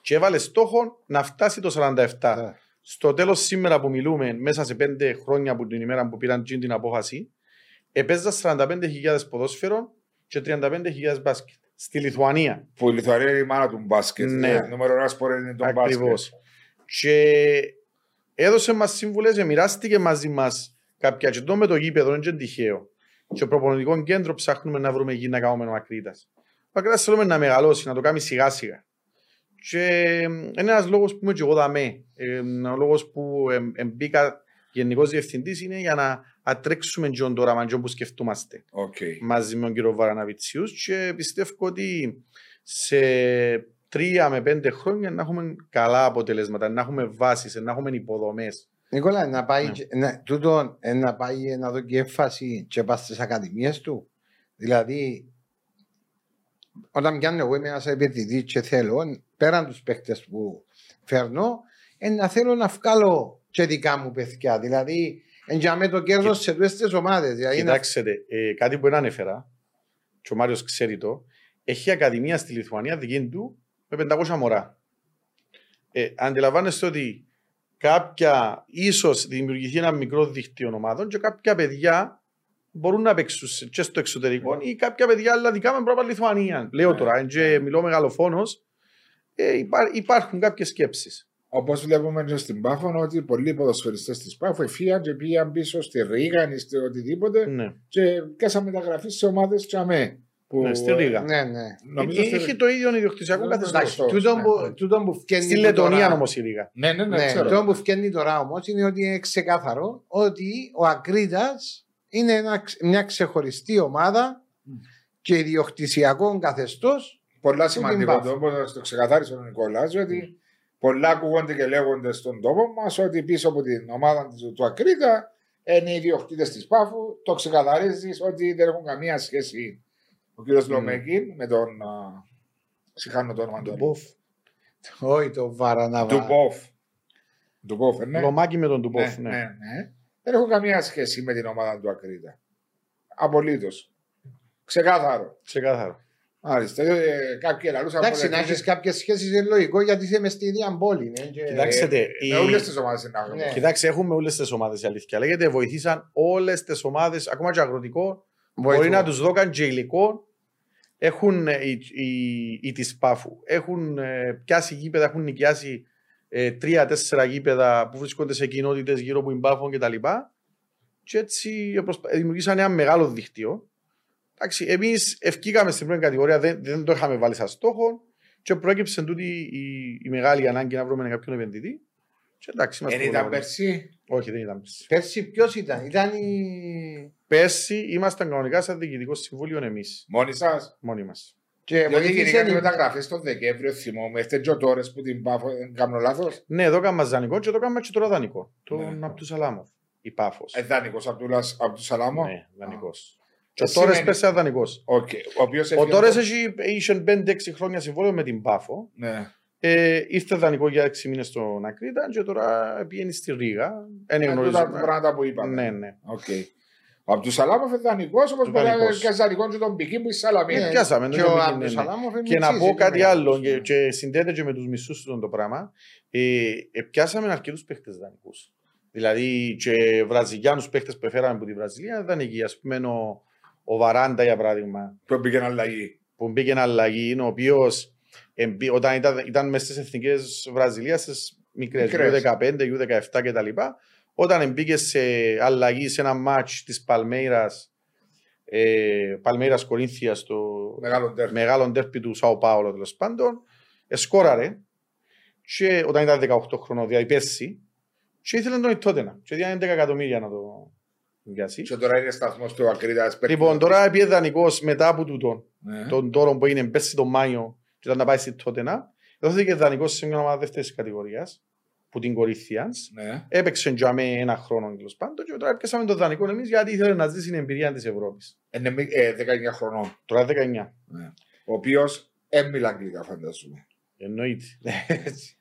Και έβαλε στόχο να φτάσει το 47. Ναι. Στο τέλος, σήμερα που μιλούμε, μέσα σε πέντε χρόνια από την ημέρα που πήραν τζιν την απόφαση, έπαιζαν 45.000 ποδόσφαιρο και 35.000 μπάσκετ. Στη Λιθουανία. που η Λιθουανία είναι η μάνα του μπάσκετ. Ναι. Ε, Νούμερο ένας σπορ είναι το Ακριβώς. μπάσκετ. Και έδωσε μας σύμβουλες, μοιράστηκε μαζί μας κάποια και το με το γήπεδο, δεν είναι τυχαίο. Και προπονητικός κέντρος ψάχνουμε να βρούμε εκεί να κάνουμε ο Ακρίτα. Ο Ακρίτα θέλουμε να μεγαλώσει, να το κάνει σιγά σιγά. Και είναι ένας λόγος που είμαι και εγώ δαμέ. Ε, ο λόγος που ε, ε, μπήκα γενικός διευθυντής είναι για να ατρέξουμε τον το όραμα που σκεφτούμαστε Οκ. μαζί με τον κύριο Βαραναβιτσιούς και πιστεύω ότι σε τρία με πέντε χρόνια να έχουμε καλά αποτελέσματα, να έχουμε βάσεις, να έχουμε υποδομές. Νικόλα, να πάει, Ναι. και- να, τούτο, ε, να πάει να δω και έμφαση και πας στις ακαδημίες του. Δηλαδή, όταν πιάνω εγώ είμαι ένας επενδυτής και θέλω, πέραν τους παίκτες που φέρνω, ε, να θέλω να βγάλω και δικά μου παιδιά. Δηλαδή, εντιαμέ το κέρδος σε τούτες τις ομάδες. Δηλαδή, να- Κοιτάξτε, ε, κάτι που δεν ανέφερα, και ο Μάριος ξέρει το, έχει ακαδημία στη Λιθουανία δική του με 500 μωρά. Ε, αντιλαμβάνεστε ότι κάποια, ίσως δημιουργηθεί ένα μικρό δίκτυο ομάδων και κάποια παιδιά μπορούν να παίξουν σε- και στο εξωτερικό ή κάποια παιδιά άλλα δικά με πρόβλημα Λιθουανία. Λέω Ναι. τώρα, και μιλώ μεγαλοφόνος, ε, υπά- υπάρχουν κάποιες σκέψεις. Όπως βλέπουμε και στην Πάφο, ότι πολλοί ποδοσφαιριστές της Πάφο φύγαν και πήγαν πίσω στη Ρίγα ή στη οτιδήποτε Ναι. και πιάσαν μεταγραφή σε ομάδες τσαμέ. Που, Ναι, στη Ρήγα. Ναι, ναι. Νομίζω Ε, στη- Είχε το ίδιο ιδιοκτησιακό Ναι, καθεστώς. εντάξει, το- Τούτο ναι, που, ναι. τούτο που φτιάχνει Στη το Λετωνία τώρα- όμως η Ρήγα. Ναι, ναι, ναι, Ναι, ξέρω. το που φτιάχνει τώρα όμως είναι ότι είναι ξεκάθαρο ότι ο Ακρίτας είναι ένα, μια ξεχωριστή ομάδα και ιδιοκτησιακό καθεστώς. Πολλά την σημαντικό Πάφο. το όπως το ξεκαθάρισε ο Νικόλας ότι πολλά ακούγονται και λέγονται στον τόπο μας ότι πίσω από την ομάδα του, του Ακρίτα είναι οι ιδιοκτήτες της Πάφου. Το ξεκαθαρίζεις ότι δεν έχουν καμία σχέση ο κ. Λομέκη με τον. α, Συγχάνω το όνομα του. Ντουμπόφ. Όχι το Βαραναβά. Του Μποφ. Του Μποφ, ναι. Λομάκι με τον Ναι, Ντουμπόφ. ναι, Ναι. ναι. Δεν έχουν καμία σχέση με την ομάδα του Ακρίτα. Απολύτως. Ξεκάθαρο. Ξεκάθαρο. Μάλιστα. Ε, Κάποιοι λαλούσαν. Εντάξει, να έχεις κάποιες σχέσεις είναι λογικό γιατί είσαι μες στη ίδια πόλη. ναι, και- Κοιτάξτε, η- Με όλες τις ομάδες είναι άγνωστο. Ναι. Κοιτάξτε, έχουμε όλες τις ομάδες η αλήθεια. Λέγεται, βοηθήσαν όλες τις ομάδες, ακόμα και αγροτικό. Μπορεί βοηθούν. να τους δώκαν και υλικό. Έχουν ε, οι, οι, οι της Πάφου. Έχουν ε, πιάσει γήπεδα, έχουν νοικιάσει ε, τρία-τέσσερα γήπεδα που βρίσκονται σε κοινότητες γύρω από την Πάφο κτλ. Και έτσι ε, προσπα- δημιουργήσαν ένα μεγάλο δίκτυο. Εντάξει, εμείς ευκήκαμε στην πρώτη κατηγορία, δεν, δεν το είχαμε βάλει σαν στόχο. Και προέκυψε τούτη η, η μεγάλη ανάγκη να βρούμε κάποιον επενδυτή. Και εντάξει, είμαστε Δεν ήταν πολύ πέρσι; Όχι, δεν ήταν πέρσι. Πέρσι ποιος ήταν, ήταν η. Πέρσι ήμασταν κανονικά σαν διοικητικό συμβούλιο εμείς, Μόνοι σας; μόνοι μας. Και Διότι βοήθησε γενικά οι η- μεταγραφές τον Δεκέμβριο θυμόμαι. Έχετε και ο Τόρες που την πάφω. Δεν κάνω λάθος; Ναι, εδώ κάνουμε δανεικό και εδώ κάνουμε και τώρα δανεικό. Τον Ναι. από του Σαλάμοφ. Η Πάφος. Εδάνικο από του Σαλάμο. Ναι, δανεικός. Και Και τώρα σημαίνει- πέρσι ήταν δανεικός. Οκ. Ο οποίος Ο τώρα έχει είχε 5-6 χρόνια συμβόλαιο με την Πάφο. Ναι. Ε, ήρθε δανεικό για 6 μήνες στον Ακρίτα και τώρα πήγαινε στη Ρήγα. Δεν Είναι τούτα τα γνωρίζουμε. πράγματα που είπαμε. Ναι, ναι. Οκ. Από τους Σαλάμο είναι δανεικός όπως μπορεί να Δανεικός. και δανεικό και τον Πική που είσαι Σαλαμίνα. Ε, πιάσαμε, Και ναι, ο ναι, ναι, ναι. Αμπτουσαλάμοφ είναι Και να μισής, πω είναι κάτι μεγάλος. άλλο και, και συνδέεται και με τους μισούς τους το πράγμα. Ε, ε, πιάσαμε αρκετούς παίχτες δανεικούς. Δηλαδή και βραζιλιάνους παίχτες που έφεραμε από τη Βραζιλία δανεικοί. Α πούμε ο, ο Βαράντα για παράδειγμα, Που πήγαινε αλλαγή. που μπήκε αλλαγή, ο οποίος όταν ήταν, ήταν μέσα στις εθνικές Βραζιλίας, στις μικρές, Μικρές. U15, U17 κτλ. Όταν μπήκε σε αλλαγή σε ένα match της Παλμέιρας, ε, Παλμέιρας Κορίνθιας στο Μεγάλο τέρμα. μεγάλο ντέρπι του Σαο Πάολο τέλος πάντων, εσκόραρε και όταν ήταν 18 χρονών, δηλαδή πέρσι, και ήθελε να τον Τότενα. Και ήταν 11 εκατομμύρια να το πιάσει. Και τώρα είναι σταθμός του Ακρίτα. Λοιπόν, τώρα πήγε δανεικό μετά από τούτο, Ναι. τον τόρο που είναι πέρσι τον Μάιο, και ήταν να πάει στη Τότενα, δόθηκε δανεικός σε μια ομάδα δεύτερης κατηγορίας, που την Κορίθιαν. Ναι. Έπαιξε για με ένα χρόνο τέλος πάντων, και τώρα έπιασαμε τον δανεικό εμείς γιατί ήθελε να ζήσει την εμπειρία της Ευρώπης. Είναι μη- ε, 19 χρονών. Τώρα 19. Ναι. Ο οποίος έμιλα αγγλικά, φαντάζομαι. Εννοείται.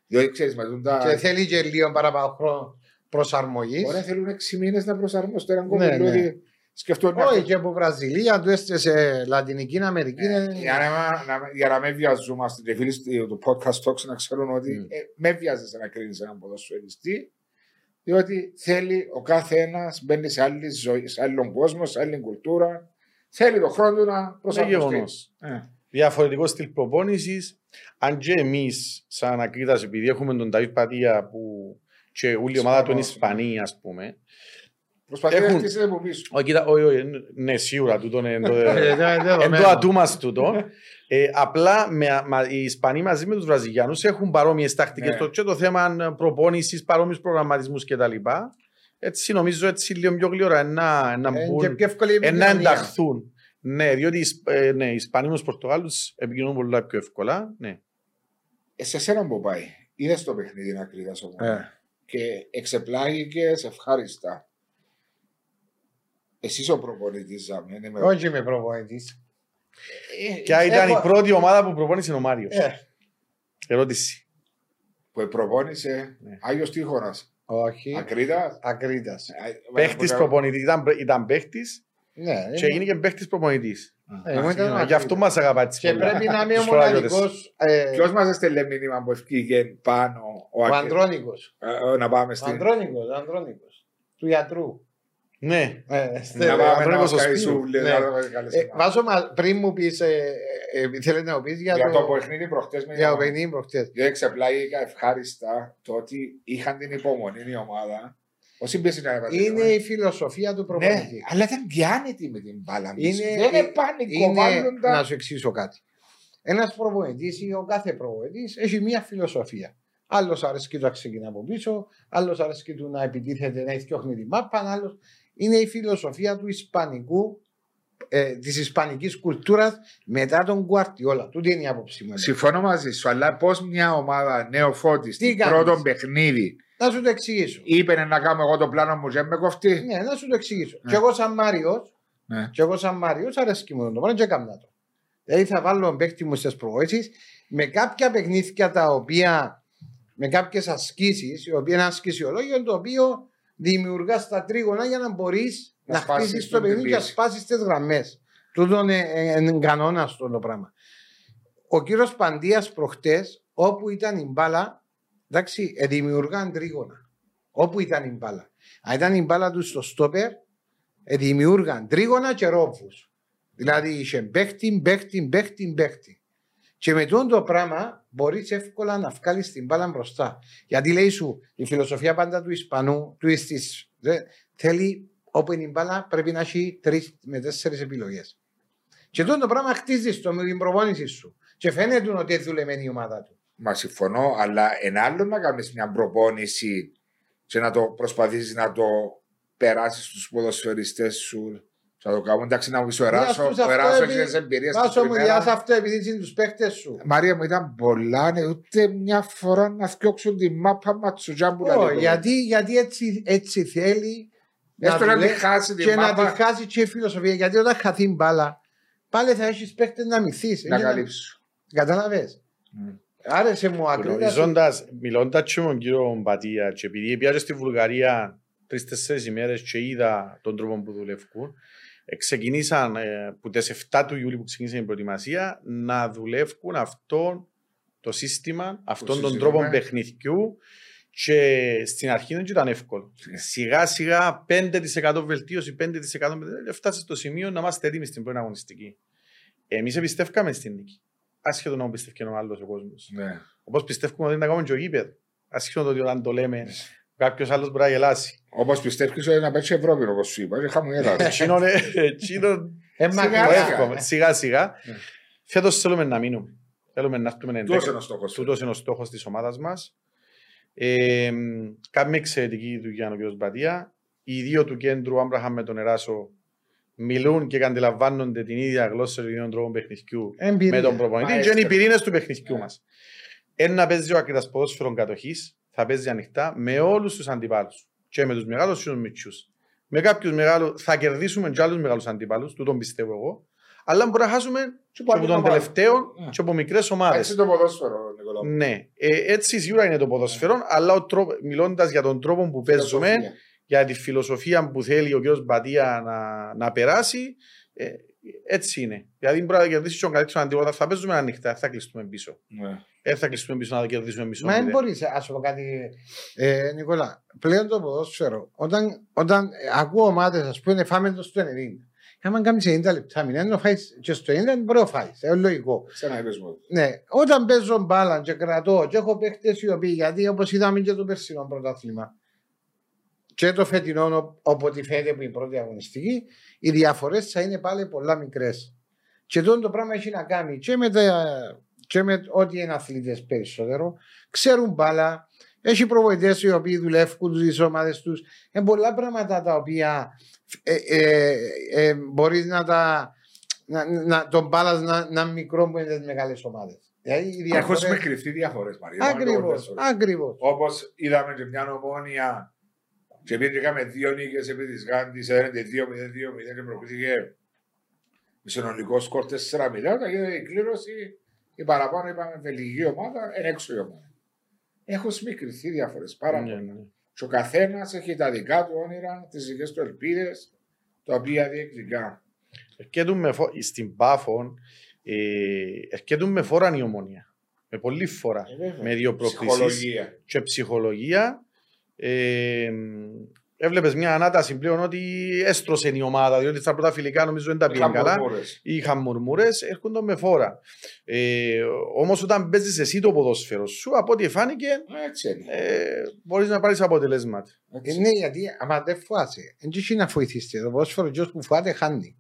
Διότι ξέρεις, με τον τα. Και θέλει και λίγο παραπάνω χρόνο προσαρμογής. Μπορεί να θέλουν 6 μήνες να προσαρμόσουν έναν Ναι, κόμμα. ναι. Δηλαδή, σκεφτόμουν Όχι και από Βραζιλία, του έστειλε σε Λατινική Αμερική. είναι- Για να, να, για να με βιαζόμαστε και φίλοι στο- του podcast talks να ξέρουν ότι Mm. ε, με βιάζεσαι να κρίνεις έναν ποδοσφαιριστή διότι θέλει ο κάθε ένας μπαίνει σε άλλη ζωή, σε άλλον κόσμο, σε άλλη κουλτούρα. Θέλει το χρόνο του να Είναι προσαρμοστείς. γεγονός. Ε, διαφορετικό στυλ προπόνησης. Αν και εμείς, σαν Ακρίτας, επειδή έχουμε τον Ταβίτ Πατία που και όλη η ομάδα του είναι Ισπανός, Ισπανία, ας πούμε, Προσπαθεί να Έχουν- χτίσει από πίσω. Όχι, κοίτα, όχι, όχι, ναι, σίγουρα τούτο είναι το- Ε, δε- Εν δεδομένο. το ατού μας τούτο. Ε, απλά με, μα, οι Ισπανοί μαζί με τους Βραζιλιάνου έχουν παρόμοιες τακτικές. Ναι. Το, και το θέμα προπόνησης, παρόμοιους προγραμματισμούς κτλ. Έτσι νομίζω έτσι λίγο πιο γλυόρα να, να, Ε, μπουν, και πιο εύκολη η ε, να επικοινωνία. ενταχθούν. Ναι, διότι οι Ισπ- ε, ναι, οι Ισπανοί με τους Πορτογάλους επικοινωνούν πολύ πιο εύκολα. Ναι. Ε, σε σένα που πάει. Είδες το παιχνίδι να κρύβει όμως. Ε. Και εξεπλάγηκες ευχάριστα. Εσύ ο προπονητής Ζαμί, δεν είμαι. Όχι είμαι προπονητής. Ε, Ποια ήταν έχω- η πρώτη ομάδα που προπόνησε ο Μάριος; Ε, Ερώτηση. Που προπόνησε Ναι. Άγιος Τείχονα. όχι. Ακρίτας. Ακρίτας. Παίχτης προπονητής. Ήταν, ήταν παίχτης Ναι. και έγινε και παίχτης προπονητής. Ε, εγώ ήταν Γι' Ακρίτας. αυτό μας αγαπάτε. Και πρέπει να είμαι ο Τους φοράγιωτες. μοναδικός ε, Ποιος μας έστελε μήνυμα που ευκήγε πάνω ο ο Ακρίτα. Ανδρώνικος. Ε, Να πάμε Ο στην. Ανδρώνικος, ο Ανδρώνικος. Του γιατρού. Ναι. Ε, Να στε- πάμε να Ανδρώνικος μας ο κάνει Σπύρου. σούβλες, Ναι. να το καλέσει. Ε, Βάζω μα- πριν μου πεις, ε, ε, ε, θέλετε να μου πεις για, Για το το, παιχνίδι προχτές με για το την παιχνίδι προχτές. Δεν εξεπλάγηκα ευχάριστα το ότι είχαν την υπομονή η ομάδα. Όσοι μπες να Είναι η φιλοσοφία του Ναι, προπονητή. αλλά ήταν πιάνετη με την μπάλα. Είναι- Είναι, δεν είναι πάνε Είναι, κοβάλλοντα. να σου εξηγήσω κάτι. Ένας προπονητής ή ο κάθε προπονητής έχει μία φιλοσοφία. Άλλος αρέσκει του να ξεκινά από πίσω, άλλος αρέσκει του να επιτίθεται, να φτιάχνει τη μάπα, άλλο. Είναι η φιλοσοφία του Ισπανικού, ε, της Ισπανικής κουλτούρας μετά τον Κουαρτιόλα. Τούτη είναι η άποψή μου. Συμφωνώ μαζί σου, αλλά πώς μια ομάδα νεοφώτης στην κάνεις; πρώτο παιχνίδι Να σου το εξηγήσω. είπε να κάνω εγώ το πλάνο μου και με κοφτεί. Ναι, να σου το εξηγήσω. Ναι. Και εγώ σαν Μάριος, Ναι. και εγώ σαν Μάριος, αρέσκει μου το πράγμα και έκανα το. Δηλαδή θα βάλω τον παίκτη μου στις προβόησει με κάποια παιχνίδια τα οποία, με κάποιες ασκήσεις, οι οποίε είναι ασκησιολόγιο, το οποίο δημιουργάς τα τρίγωνα για να μπορείς Να να, σπάσεις χτίσεις την το παιχνίδι και να πίεση. σπάσεις τις γραμμές. Τούτο είναι ε, κανόνας αυτό το πράγμα. Ο κύριος Παντίας προχτές, όπου ήταν η μπάλα, εντάξει, ε, δημιουργάν τρίγωνα. Όπου ήταν η μπάλα. Αν ήταν η μπάλα τους στο στόπερ, ε, δημιούργαν τρίγωνα και ρόβους. Δηλαδή είχε παίχτη, παίχτη, παίχτη, παίχτη. Και με τούτο το πράγμα μπορείς εύκολα να βγάλεις την μπάλα μπροστά. Γιατί λέει σου, η φιλοσοφία πάντα του Ισπανού, του Ιστής, θέλει όπου είναι η μπάλα πρέπει να έχει τρεις με τέσσερις επιλογές. Και τούτο το πράγμα χτίζεις το με την προπόνηση σου. Και φαίνεται ότι είναι δουλεμένη η ομάδα του. Μα συμφωνώ, αλλά ένα άλλο να κάνεις μια προπόνηση και να το προσπαθήσεις να το περάσεις στους ποδοσφαιριστές σου. Θα το κάνω. Εντάξει, να μου πει ο Εράσο. αυτούς Ο αυτό Εράσο επει- έχει τις εμπειρίες Βάσο μου, διάσε αυτό επειδή είναι τους παίχτε σου. Μαρία μου ήταν πολλά, ναι, ούτε μια φορά να φτιάξουν τη μάπα ματσουτζά που Όχι, λέει. γιατί, γιατί έτσι, έτσι θέλει Έστω να τη δουλεύει χάσει τη και να τη μάπα χάσει και η φιλοσοφία. Γιατί όταν χαθεί μπάλα, πάλι θα έχεις παίχτε να μυθείς. να καλύψεις. Κατάλαβες; Mm. Άρεσε μου ακρίβεια. Γνωρίζοντας, μιλώντας και με τον κύριο Μπατία και επειδή πήγα στη Βουλγαρία τρεις-τέσσερις ημέρες και είδα τον τρόπο που δουλεύουν, ε, ξεκινήσαν ε, που τις 7 του Ιούλη που ξεκίνησε η προετοιμασία να δουλεύουν αυτό το σύστημα, αυτόν τον συζητούμε. τρόπο παιχνιδιού και στην αρχή δεν ήταν εύκολο. Σιγά σιγά 5% βελτίωση, 5% βελτίωση, φτάσει στο σημείο να είμαστε έτοιμοι στην πρώτη αγωνιστική. Εμείς εμπιστεύκαμε στην νίκη. Άσχετο να μου πιστεύει ο άλλος ο κόσμος. Ναι. Όπως πιστεύουμε ότι είναι ακόμα και ο γήπεδο. Ασχέτω το ότι όταν το λέμε, κάποιος άλλος μπορεί να γελάσει. Όπως πιστεύεις ότι να παίξει Ευρώπη, όπως σου είπα. Και χαμογελάς. Εκείνον, ε, εκείνον, Ε, Σιγά, το μακριά. σιγά. εύχομαι. Σιγά σιγά. Ναι. Φέτος θέλουμε να μείνουμε. Θέλουμε να έρθουμε Τόσο εντέξουμε. είναι ο στόχος. Τούτος είναι ο στόχος της ομάδας μας. Ε, κάνουμε εξαιρετική δουλειά ο κ. Μπατία. Οι δύο του κέντρου, Άμπραχαμ με τον Εράσο, μιλούν και αντιλαμβάνονται την ίδια γλώσσα του ίδιου τρόπου παιχνιδιού Εμπειρία. με τον προπονητή. Και είναι οι πυρήνες του παιχνιδιού μας. Ένα παίζει ο ακριτά ποδόσφαιρο κατοχής, θα παίζει ανοιχτά με όλους τους αντιπάλους. Και με τους μεγάλους και τους μικρού. Με κάποιους μεγάλου θα κερδίσουμε και άλλους μεγάλους αντιπάλους, του τον πιστεύω εγώ. Αλλά μπορεί να χάσουμε και από τον τελευταίο Ναι. και από μικρές ομάδες. Έτσι το ποδόσφαιρο, Νικόλαο. Ναι, ε, έτσι σίγουρα είναι το ποδοσφαιρό, αλλά μιλώντας για τον τρόπο που παίζουμε, Φιλοσοφία. Για τη φιλοσοφία που θέλει ο κ. Μπατία να, να περάσει, ε, έτσι είναι. Δηλαδή μπορεί να κερδίσει τον καλύτερος αντίπαλος, θα παίζουμε ανοιχτά, θα κλειστούμε πίσω. Ναι. Δεν θα κλειστούμε πίσω να κερδίσουμε μισό Μα δεν μηδέν. μπορείς, ας πω κάτι, ε, Νικόλα. Πλέον το ποδόσφαιρο, όταν, όταν ε, ακούω ομάδες, ας πούμε, φάμε το στο 90. Άμα κάνεις 90 λεπτά, μην να φάει και στο 90, δεν μπορεί να φάει. Είναι λογικό. Σε ένα έπαισμα. Ναι, όταν παίζω μπάλα και κρατώ και έχω παίχτες οι οποίοι, γιατί όπως είδαμε και το περσινό πρωτάθλημα, και το φετινό, ο- όποτε φαίνεται που η πρώτη αγωνιστική, οι διαφορές θα είναι πάλι πολλά μικρές. Και τότε το πράγμα έχει να κάνει και με, τα, και με ό,τι είναι αθλητές περισσότερο. Ξέρουν μπάλα. Έχει προβοητέ οι οποίοι δουλεύουν τι ομάδες τους. Είναι πολλά πράγματα τα οποία ε, ε, ε, μπορεί να τα. Να, να, τον μπάλας να, να είναι μικρό που είναι τι μεγάλες ομάδες. Δηλαδή, οι Έχουν διαφορές- μικρυφθεί διαφορές, Μαρία. Ακριβώς. Ακριβώς. Όπως είδαμε και μια ομόνια και επειδή είχαμε δύο νίκες επί της Γάντης, έρχεται 2-0-2-0 και προκλήθηκε συνολικό σκορ 4-0. Όταν γίνεται η κλήρωση, η παραπάνω είπαμε βελγική ομάδα, είναι έξω η ομάδα. Έχουν μικρυφθεί διαφορέ πάρα Ναι, πολύ. ναι. Και ο καθένας έχει τα δικά του όνειρα, τις δικές του ελπίδες, τα οποία διεκδικά. Έρχεται με φο... στην Πάφο, ε, έρχεται με φόραν η ομόνια. Με πολλή φορά. Ε, βέβαια. με δύο προκλήσεις Ψυχολογία. και ψυχολογία. Ε, Έβλεπες μια ανάταση πλέον ότι έστρωσε η ομάδα, διότι στα πρώτα φιλικά νομίζω δεν τα πήγαν Είχαν καλά. μουρμούρες. Είχαν μουρμουρέ, έρχονται με φόρα. Ε, Όμως όταν παίζεις εσύ το ποδόσφαιρο σου, από ό,τι φάνηκε, Έτσι είναι. ε, μπορείς να πάρεις αποτελέσματα. Έτσι. Ε, ναι, γιατί άμα δεν φοβάσαι, δεν έχει να βοηθήσει. Το ποδόσφαιρο ποιο που φοβάται χάνει.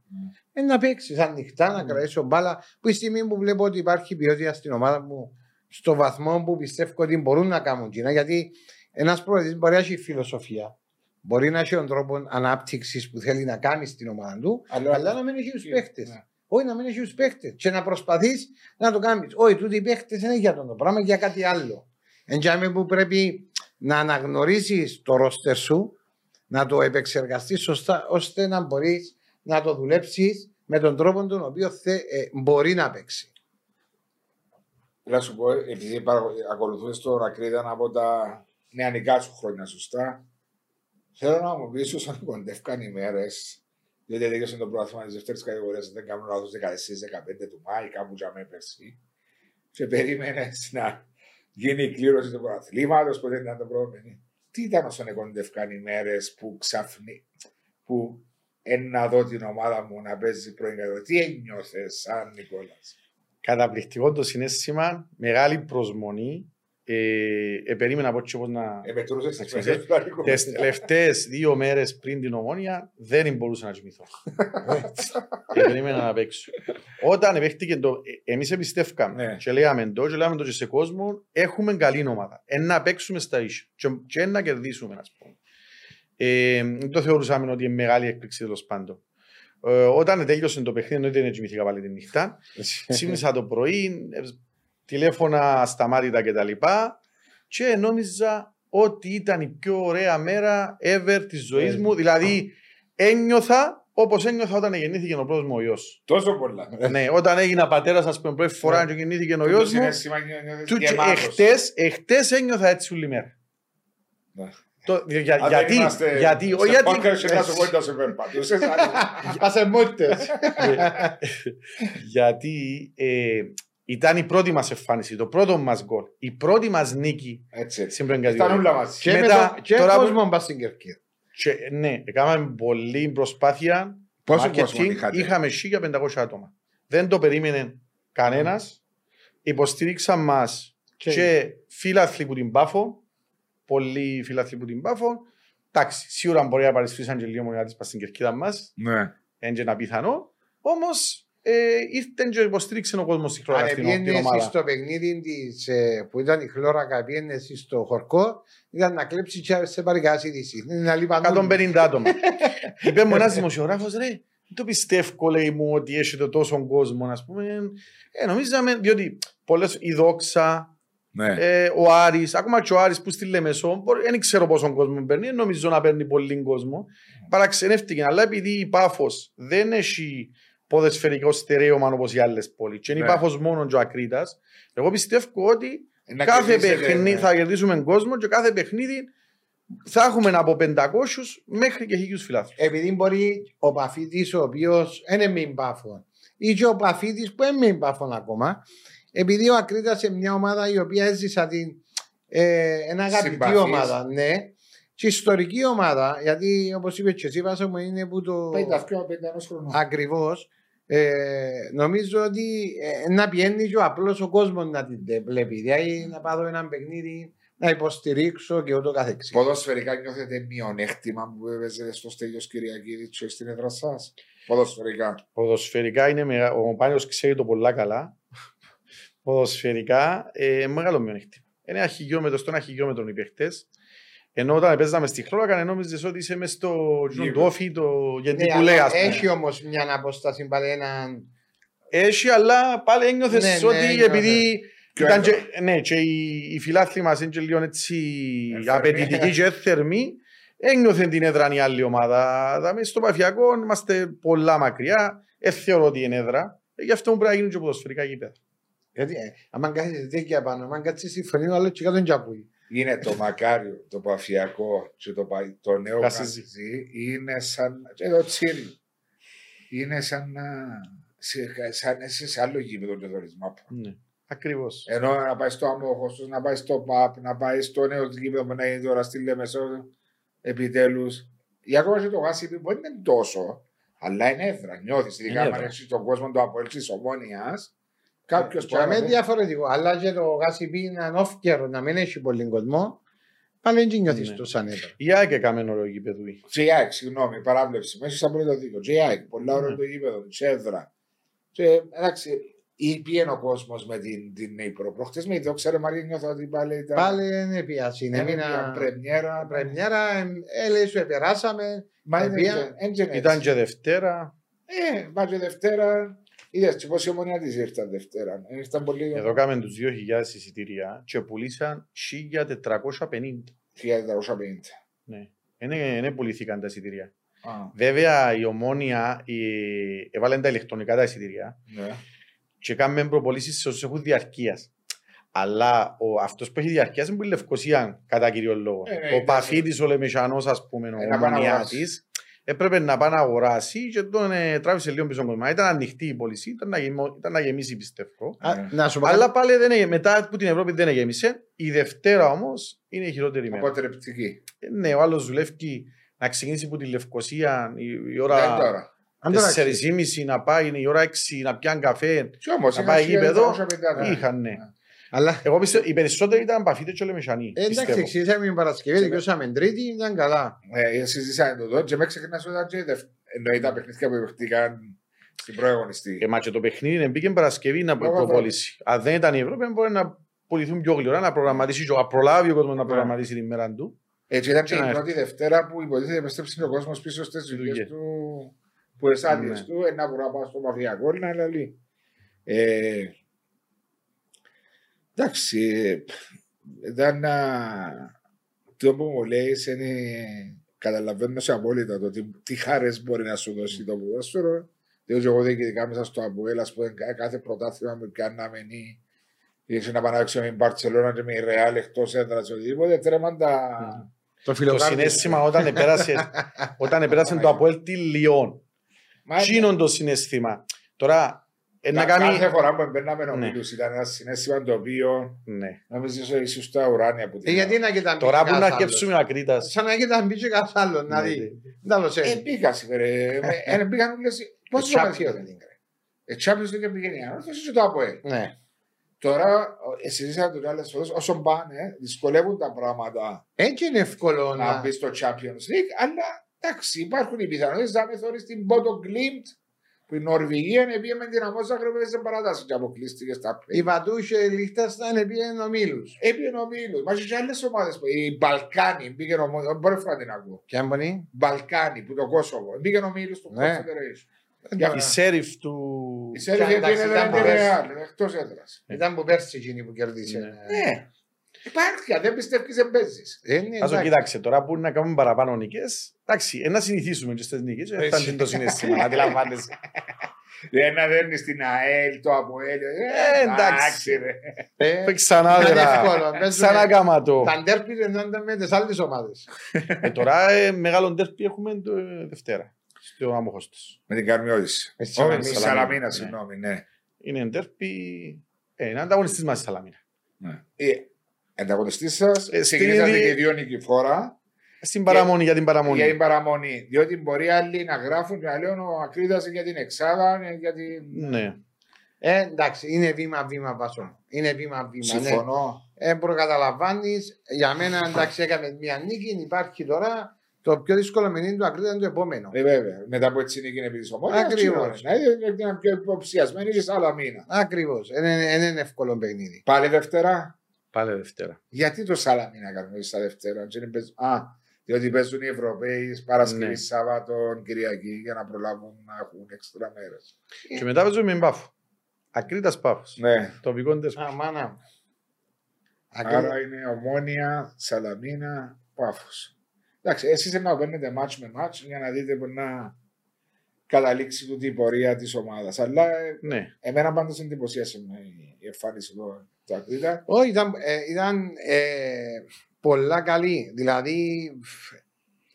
Ε, να παίξεις ανοιχτά, να κρατήσεις μπάλα. Που η στιγμή που βλέπω ότι υπάρχει ποιότητα στην ομάδα μου, στο βαθμό που πιστεύω ότι μπορούν να κάνουν κοινά. Γιατί ένας προεδρή μπορεί να έχει φιλοσοφία, μπορεί να έχει τον τρόπο ανάπτυξης που θέλει να κάνει στην ομάδα του, Αλλά- αλλά να μην έχει τους παίχτε. Ναι. Όχι να μην έχει τους παίχτε. Και να προσπαθείς να το κάνεις. Όχι, τούτοι οι παίχτε δεν είναι για τον το πράγμα, για κάτι άλλο. Εντιάμε που πρέπει να αναγνωρίσεις το ρόστερ σου, να το επεξεργαστείς σωστά, ώστε να μπορείς να το δουλέψεις με τον τρόπο τον οποίο θε, ε, μπορεί να παίξει. Να σου πω, επειδή παρακολου- ακολουθούσε τον Ακρίδα από τα νεανικά σου χρόνια, σωστά. Θέλω να μου πεις όσο κοντεύκαν οι μέρες, διότι τελείωσε το πρόθυμα της δεύτερης κατηγορίας, δεν κάνω λάθος 14-15 του Μάη, κάπου για με πέρσι. Και περίμενε να γίνει η κλήρωση του πρωταθλήματο, ποτέ ήταν το πρόβλημα. Τι ήταν όσο κοντεύκαν οι μέρες που ξαφνί, που εν να δω την ομάδα μου να παίζει πρώην κατηγορία. Τι ένιωθες, σαν Νικόλα. Καταπληκτικό το συνέστημα, μεγάλη προσμονή. Ε, ε, περίμενα από έτσι όπως να. Επετρούσε Εντάξει, στις μεσές του Αττικού. Τι τελευταίες δύο μέρες πριν την ομόνια δεν μπορούσα να κοιμηθώ. ε, περίμενα να παίξω. Όταν παίχτηκε το. Εμείς εμπιστεύκαμε Ναι. και λέγαμε το, και λέγαμε το και σε κόσμο, έχουμε καλή ομάδα. Ε, να παίξουμε στα ίσια και, και να κερδίσουμε, ας πούμε. Ε, δεν το θεωρούσαμε ότι είναι μεγάλη έκπληξη τέλος πάντων. Ε, όταν τέλειωσε το παιχνίδι, εννοείται δεν κοιμήθηκα πάλι τη νύχτα. Ξύπνησα το πρωί, ε, τηλέφωνα σταμάτητα κτλ. Και, και νόμιζα ότι ήταν η πιο ωραία μέρα ever της ζωής Ε. μου. Δηλαδή, ένιωθα όπως ένιωθα όταν γεννήθηκε ο πρώτο μου ο γιος. Τόσο πολλά. ναι, όταν έγινα πατέρας, ας πούμε, πρώτη φορά και γεννήθηκε ο γιος Το μου. συναίσθημα νιώθεις Του, και γεμάτος. εχτες, εχτες ένιωθα έτσι όλη μέρα. Ναι. Το, για, Αν δεν γιατί, είμαστε γιατί, στο ο, γιατί, podcast και να σου πω ότι σε περπατούσες, αλλά- Ασεμότητες. γιατί ε, ήταν η πρώτη μας εμφάνιση, το πρώτο μας γκολ, η πρώτη μας νίκη Έτσι. στην πρώτη Ήταν κατηγορία. όλα μαζί. Και, με Μετά, το, και τώρα που- κόσμο μπας στην Κερκίδα. Και, ναι, έκαναμε πολλή προσπάθεια. Πόσο marketing, κόσμο είχατε; Είχαμε 1500 άτομα. Δεν το περίμενε κανένας. Υποστήριξαν μας Και- και φίλαθλοι που την Πάφο. Πολλοί φίλαθλοι που την Πάφο. Εντάξει, σίγουρα μπορεί να παρισφύσαν και λίγο μοναδείς πας στην κερκίδα μας. Ναι. Είναι και ένα πιθανό. Όμως ε, ήρθε και υποστήριξε ο κόσμος στην Αν χώρα την, την πήγαινε εσύ ομάδα. στο παιχνίδι της, ε, που ήταν η χλώρακα, πήγαινε εσύ στο χορκό, ήταν να κλέψει και σε παρικάσει είδηση. Είναι να λείπαν 150 άτομα. Είπε μου ένας δημοσιογράφος, ρε, δεν το πιστεύω, λέει μου, ότι έχετε τόσο κόσμο, ας πούμε. Ε, νομίζαμε, διότι πολλές, η Δόξα, Ναι. ε, ο Άρης, ακόμα και ο Άρης που στη Λεμεσό, μπορεί- δεν ξέρω πόσο κόσμο παίρνει, δεν νομίζω να παίρνει πολύ κόσμο. Παραξενεύτηκε, αλλά επειδή η Πάφος δεν έχει ποδεσφαιρικό στερέωμα όπως οι άλλες πόλεις και είναι η Ναι. Πάφος μόνο και ο Ακρίτας, εγώ πιστεύω ότι Να κάθε κερδίσετε, παιχνίδι ναι. θα κερδίσουμε κόσμο και κάθε παιχνίδι θα έχουμε από 500 μέχρι και χίλιους φιλάθλους. Επειδή μπορεί ο Παφίτης ο οποίος είναι μην πάφων ή και ο Παφίτης που είναι μην πάφων ακόμα, επειδή ο Ακρίτας σε μια ομάδα η οποία έζησα την ε, ένα αγαπητή Συμπαθής. ομάδα, ναι, και ιστορική ομάδα, γιατί όπως είπε και εσύ Βάσο μου είναι που το... Πέντε πιο πέντε ενός χρονού. Ακριβώς. Ε, νομίζω ότι ε, να πιένει και ο απλός ο κόσμος να την τε- βλέπει. Δηλαδή να πάω ένα παιχνίδι να υποστηρίξω και ούτω καθεξής. Ποδοσφαιρικά νιώθετε μειονέκτημα που έπαιζε στο Στέλιος Κυριακίδης στην έδρα σας; Ποδοσφαιρικά. Ποδοσφαιρικά είναι μεγα... ο Πάνιος ξέρει το πολλά καλά. Ποδοσφαιρικά ε, μεγάλο μειονέκτημα. Είναι ένα χιλιόμετρο στο ένα χιλιόμετρο οι παίχτες. Ενώ όταν παίζαμε στη Χρόλακα, νόμιζες ότι είσαι μες στο Γύρω. όφι, το γιατί Ναι, που λέει, αλλά ας πούμε. έχει όμως μια απόσταση πάλι έναν... Έχει, αλλά πάλι ένιωθες Ναι, ναι, ότι ένιωθες. επειδή Πιο ήταν και, έντονα. ναι, και οι, οι φιλάθλοι μας είναι και λίγο έτσι Εθερμοί. απαιτητικοί και θερμοί, ένιωθε την έδρα η άλλη ομάδα. Δηλαδή στο Παφιακό είμαστε πολλά μακριά, δεν θεωρώ ότι είναι έδρα. Ε, Γι' αυτό μου πρέπει να γίνουν και ποδοσφαιρικά γήπεδα. Γιατί ε, άμα κάθεσαι δίκαια πάνω, άμα κάτσεις στη φωνή, ο άλλος και κάτω είναι τζαπούι. Είναι το μακάριο, το παφιακό και το, πα- το νέο Κασίζι. κασίζι είναι σαν. και το τσίρι. Είναι σαν να. σε- σαν να είσαι σε άλλο γήπεδο και δωρισμό. Ναι. Ακριβώς. Ενώ να πάει στο Αμόχωστος, να πάει στο ΠΑΠ, να πάει στο νέο γήπεδο που να είναι τώρα στη Λεμεσό, επιτέλους. Ή ακόμα και το γάσι μπορεί να είναι τόσο, αλλά είναι έδρα. Νιώθεις, ειδικά Είναι αν έδρα. έχεις τον κόσμο του Αποέλ τη Ομόνιας, κάποιος Και με διαφορετικό, αλλά και το γάσι πει να όφκερο, να μην έχει πολύ κόσμο, πάλι δεν νιώθεις Ναι. το σαν έδρα. Η ΑΕΚ έκαμε ωραίο γήπεδο. Τζιάκ, συγγνώμη, παράβλεψη. Μέσα στα πρώτα δίκιο. Τζιάκ, πολλά ώρα Ναι. το γήπεδο, τσέδρα. Και εντάξει, ή πήγαινε ο κόσμος με την, την Νύπρο. Προχτές με είδε, ξέρω Μαρία, νιώθω ότι πάλι ήταν. Πάλι είναι πιάση, είναι Έμεινα μήνα... πρεμιέρα. Πρεμιέρα, έλεγε σου, επεράσαμε, Μα είναι Οποία- έντζεν έτσι. Ήταν και Δευτέρα. Ε, μα και Δευτέρα. Είδες και πόση ομονία της ήρθαν Δευτέρα. Ε, Ήρθαν πολύ. Εδώ κάμε τους 2.000 εισιτήρια και πουλήσαν 1.450. 1450. Ναι. Είναι, είναι πουλήθηκαν τα εισιτήρια. Α, Βέβαια η ομόνια η, έβαλε τα ηλεκτρονικά τα εισιτήρια ναι. και κάνουμε προπολίσεις σε όσους έχουν διαρκείας. Αλλά ο, αυτός που έχει διαρκείας είναι που η Λευκοσία κατά κύριο λόγο. Ε, ναι, ο ήταν- Παφίτης, ο Λεμεσανός ας πούμε, ο Ε, να πάει να ομονιά αγοράσει. της, έπρεπε να πάει να αγοράσει και τον ε, τράβησε λίγο πίσω κόσμο. Ήταν ανοιχτή η πώληση, ήταν να, γεμώ- ήταν να γεμίσει πιστεύω. Α, Ναι. Να σου πω Αλλά πάλι δεν έγινε, μετά από την Ευρώπη δεν γέμισε. Η Δευτέρα όμως είναι η χειρότερη μέρα. Αποτρεπτική. Ε, Ναι, ο άλλος δουλεύει να ξεκινήσει από τη Λευκοσία η, η Δεν ώρα τώρα. αν τώρα 4.30 να πάει, η ώρα 6 να πιάνει καφέ. Και όμως Να είχαν πάει γήπεδο, 1450. Είχαν, ναι. Αλλά Εγώ πιστεύω, οι περισσότεροι ήταν παφίτες και λεμεσανοί. ε, εντάξει, πιστεύω. εξήγησαμε την Παρασκευή, δικαιώσαμε Τρίτη, ήταν καλά. Ε, συζήσαμε το εδώ και με ξεχνάς ότι ήταν και δευ- εννοεί τα παιχνίδια που παιχτήκαν στην προεγωνιστή. Ε, μα και το παιχνίδι μπήκε Παρασκευή να Λόγω προπόληση. Αν δεν ήταν η Ευρώπη, μπορεί να πουληθούν πιο γλυόρα, να προγραμματίσει, και να προλάβει ο κόσμος να προγραμματίσει την μέρα του. Έτσι ήταν και Και να η πρώτη Δευτέρα που υποτίθεται επέστρεψε ο κόσμος πίσω στις δουλειέ Δουλειές. του, που εσάδειε Ναι. του, ένα που να πάω στο μαφιακό, να λαλεί. Ε, εντάξει, ήταν το που μου λέει είναι καταλαβαίνω σε απόλυτα το τι, τι χάρες μπορεί να σου δώσει το ποδόσφαιρο. Διότι εγώ διοικητικά μέσα στο Αποέλ, ας πούμε, κα- κάθε πρωτάθλημα που κάναμε ή ήρθε να πανάξω με την Μπαρτσελώνα και με η Ρεάλ εκτός έδρας οτιδήποτε, τρέμαν τα... Το Το φιλοκάρδι. συνέστημα όταν επέρασε, όταν επέρασε το Αποέλ τη Λιόν. Μα Τσίνον το συνέστημα. Τώρα, ε, να Κα- κάνει... Κάθε φορά που μπαίναμε Ναι. ομίλους ήταν ένα συνέστημα το οποίο Ναι. νόμιζες ότι είσαι στα ουράνια που Ε, γιατί να κοιτάμε Τώρα που κανένας να άλλος. σκέψουμε ακρίτας. Σαν να κοιτάμε μπήκε καθ' άλλο, να Ναι, δει. ναι. Δεν άλλο σε. Ε, πήγα σήμερα. Ε, πήγαν όλες... Πόσες Ε, ομάδες Champions πήγαν. Ε, Champions League πήγαινε η Άννα, και το ΑΠΟΕΛ. Ναι. Τώρα, ε, συζήσαμε το άλλες φορές, όσο πάνε, δυσκολεύουν τα πράγματα Έτσι είναι εύκολο να να... μπεις στο Champions League, αλλά εντάξει, υπάρχουν οι πιθανότητες να με θωρείς την Bodo Glimt που η Νορβηγία πήγε με την Αμόσα σε παράταση και αποκλείστηκε στα Η πλέον. Βατούχε Λίχτασταν πήγαινε ομίλους. Έπιε ο Μίλος, μα και άλλες ομάδες, που- η Μπαλκάνη πήγε ο Μίλος, μπορεί να την ακούω. Ποια μπονή. Μπαλκάνη που το Κόσοβο, πήγε ο Μίλος του Ναι. Confederation. Η σέριφ του... Η Σέρβια Και εντάξει, πήγαινε ήταν δεν πολλές. Ρεάλ, εκτός έδρας. Ήταν που πέρσι εκείνη που κερδίσε. Ναι. Ναι, υπάρχει, αν δεν πιστεύεις δεν παίζεις. Ε, ναι, Άσο εντάξει. κοιτάξτε, τώρα που να κάνουμε παραπάνω νίκες, εντάξει, ε, να συνηθίσουμε και στις νίκες, ε, φτάνει το συναίσθημα, να αντιλαμβάνεσαι. Δεν να δέρνεις στην ΑΕΛ, το ΑΠΟΕΛ. Ε, εντάξει. ρε. Ε, Ξανά ήταν δερα, εύκολο, παίζουμε- ξανά κάμα το. Τα ντέρπι δεν ήταν με τις άλλες ομάδες. Ε, Τώρα ε, μεγάλο ντέρπι έχουμε το ε, Δευτέρα, στο Αμοχώστος. Με την Καρμιώτηση. Με τη Όχι, με Σαλαμίνα. τη Σαλαμίνα, συγγνώμη, ναι. Είναι ντέρπι, ε, είναι ανταγωνιστής μας στη Σαλαμίνα. Ε, Ανταγωνιστή σας, Ε, στην ξεκινήσατε ίδια- και δύο νικηφόρα Στην παραμονή, για την παραμονή. για την παραμονή. Διότι μπορεί άλλοι να γράφουν και να λένε ο Ακρίδας για την Εξάδα, για την. Ναι. Ε, εντάξει, είναι βήμα-βήμα βάσο. Είναι βήμα-βήμα. Ναι. Συμφωνώ. Ε, προκαταλαμβάνει. Για μένα, εντάξει, έκαμε μια νίκη. Υπάρχει τώρα το πιο δύσκολο μηνύμα του Ακρίτα είναι το επόμενο. Ε, βέβαια. Μετά από έτσι νίκη επί της ομόνιας. Ακριβώς. Ναι, είναι πιο υποψιασμένη και σε άλλα μήνα. Ακριβώς. Δεν είναι εύκολο παιχνίδι. Πάλι Δευτέρα. Πάλι Δευτέρα. Γιατί το Σαλαμίνα κάνουμε στα Δευτέρα. και δεν παίζουν- Α, διότι παίζουν οι Ευρωπαίοι Παρασκευή, Ναι. Σάββατο, Κυριακή για να προλάβουν να έχουν έξτρα μέρες. Και μετά παίζουμε με Πάφο. Ακρίτας Πάφος. Ναι. Τοπικό τεσπ. Α, μάνα. Άρα είναι ομόνια, Σαλαμίνα, Πάφος. Εντάξει, εσείς να παίρνετε match με match για να δείτε που να καταλήξει τούτη η πορεία της ομάδας. Αλλά ε, Ναι. εμένα πάντως εντυπωσίασε με η εμφάνιση του του Ακρίτα. Όχι, ήταν, ε, ήταν ε, πολλά καλή. Δηλαδή, φ,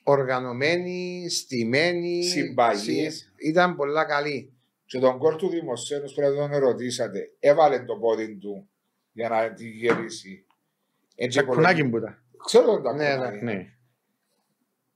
οργανωμένη, στημένη. Συμπαγής. συ- Ήταν πολλά καλή. Και τον κόρ του Δημοσένου πρέπει να τον ρωτήσατε. Έβαλε το πόδι του για να τη γυρίσει. Έτσι Τσακουνάκι που ήταν. Ξέρω τον τα Ναι, κομμάτια. Ναι.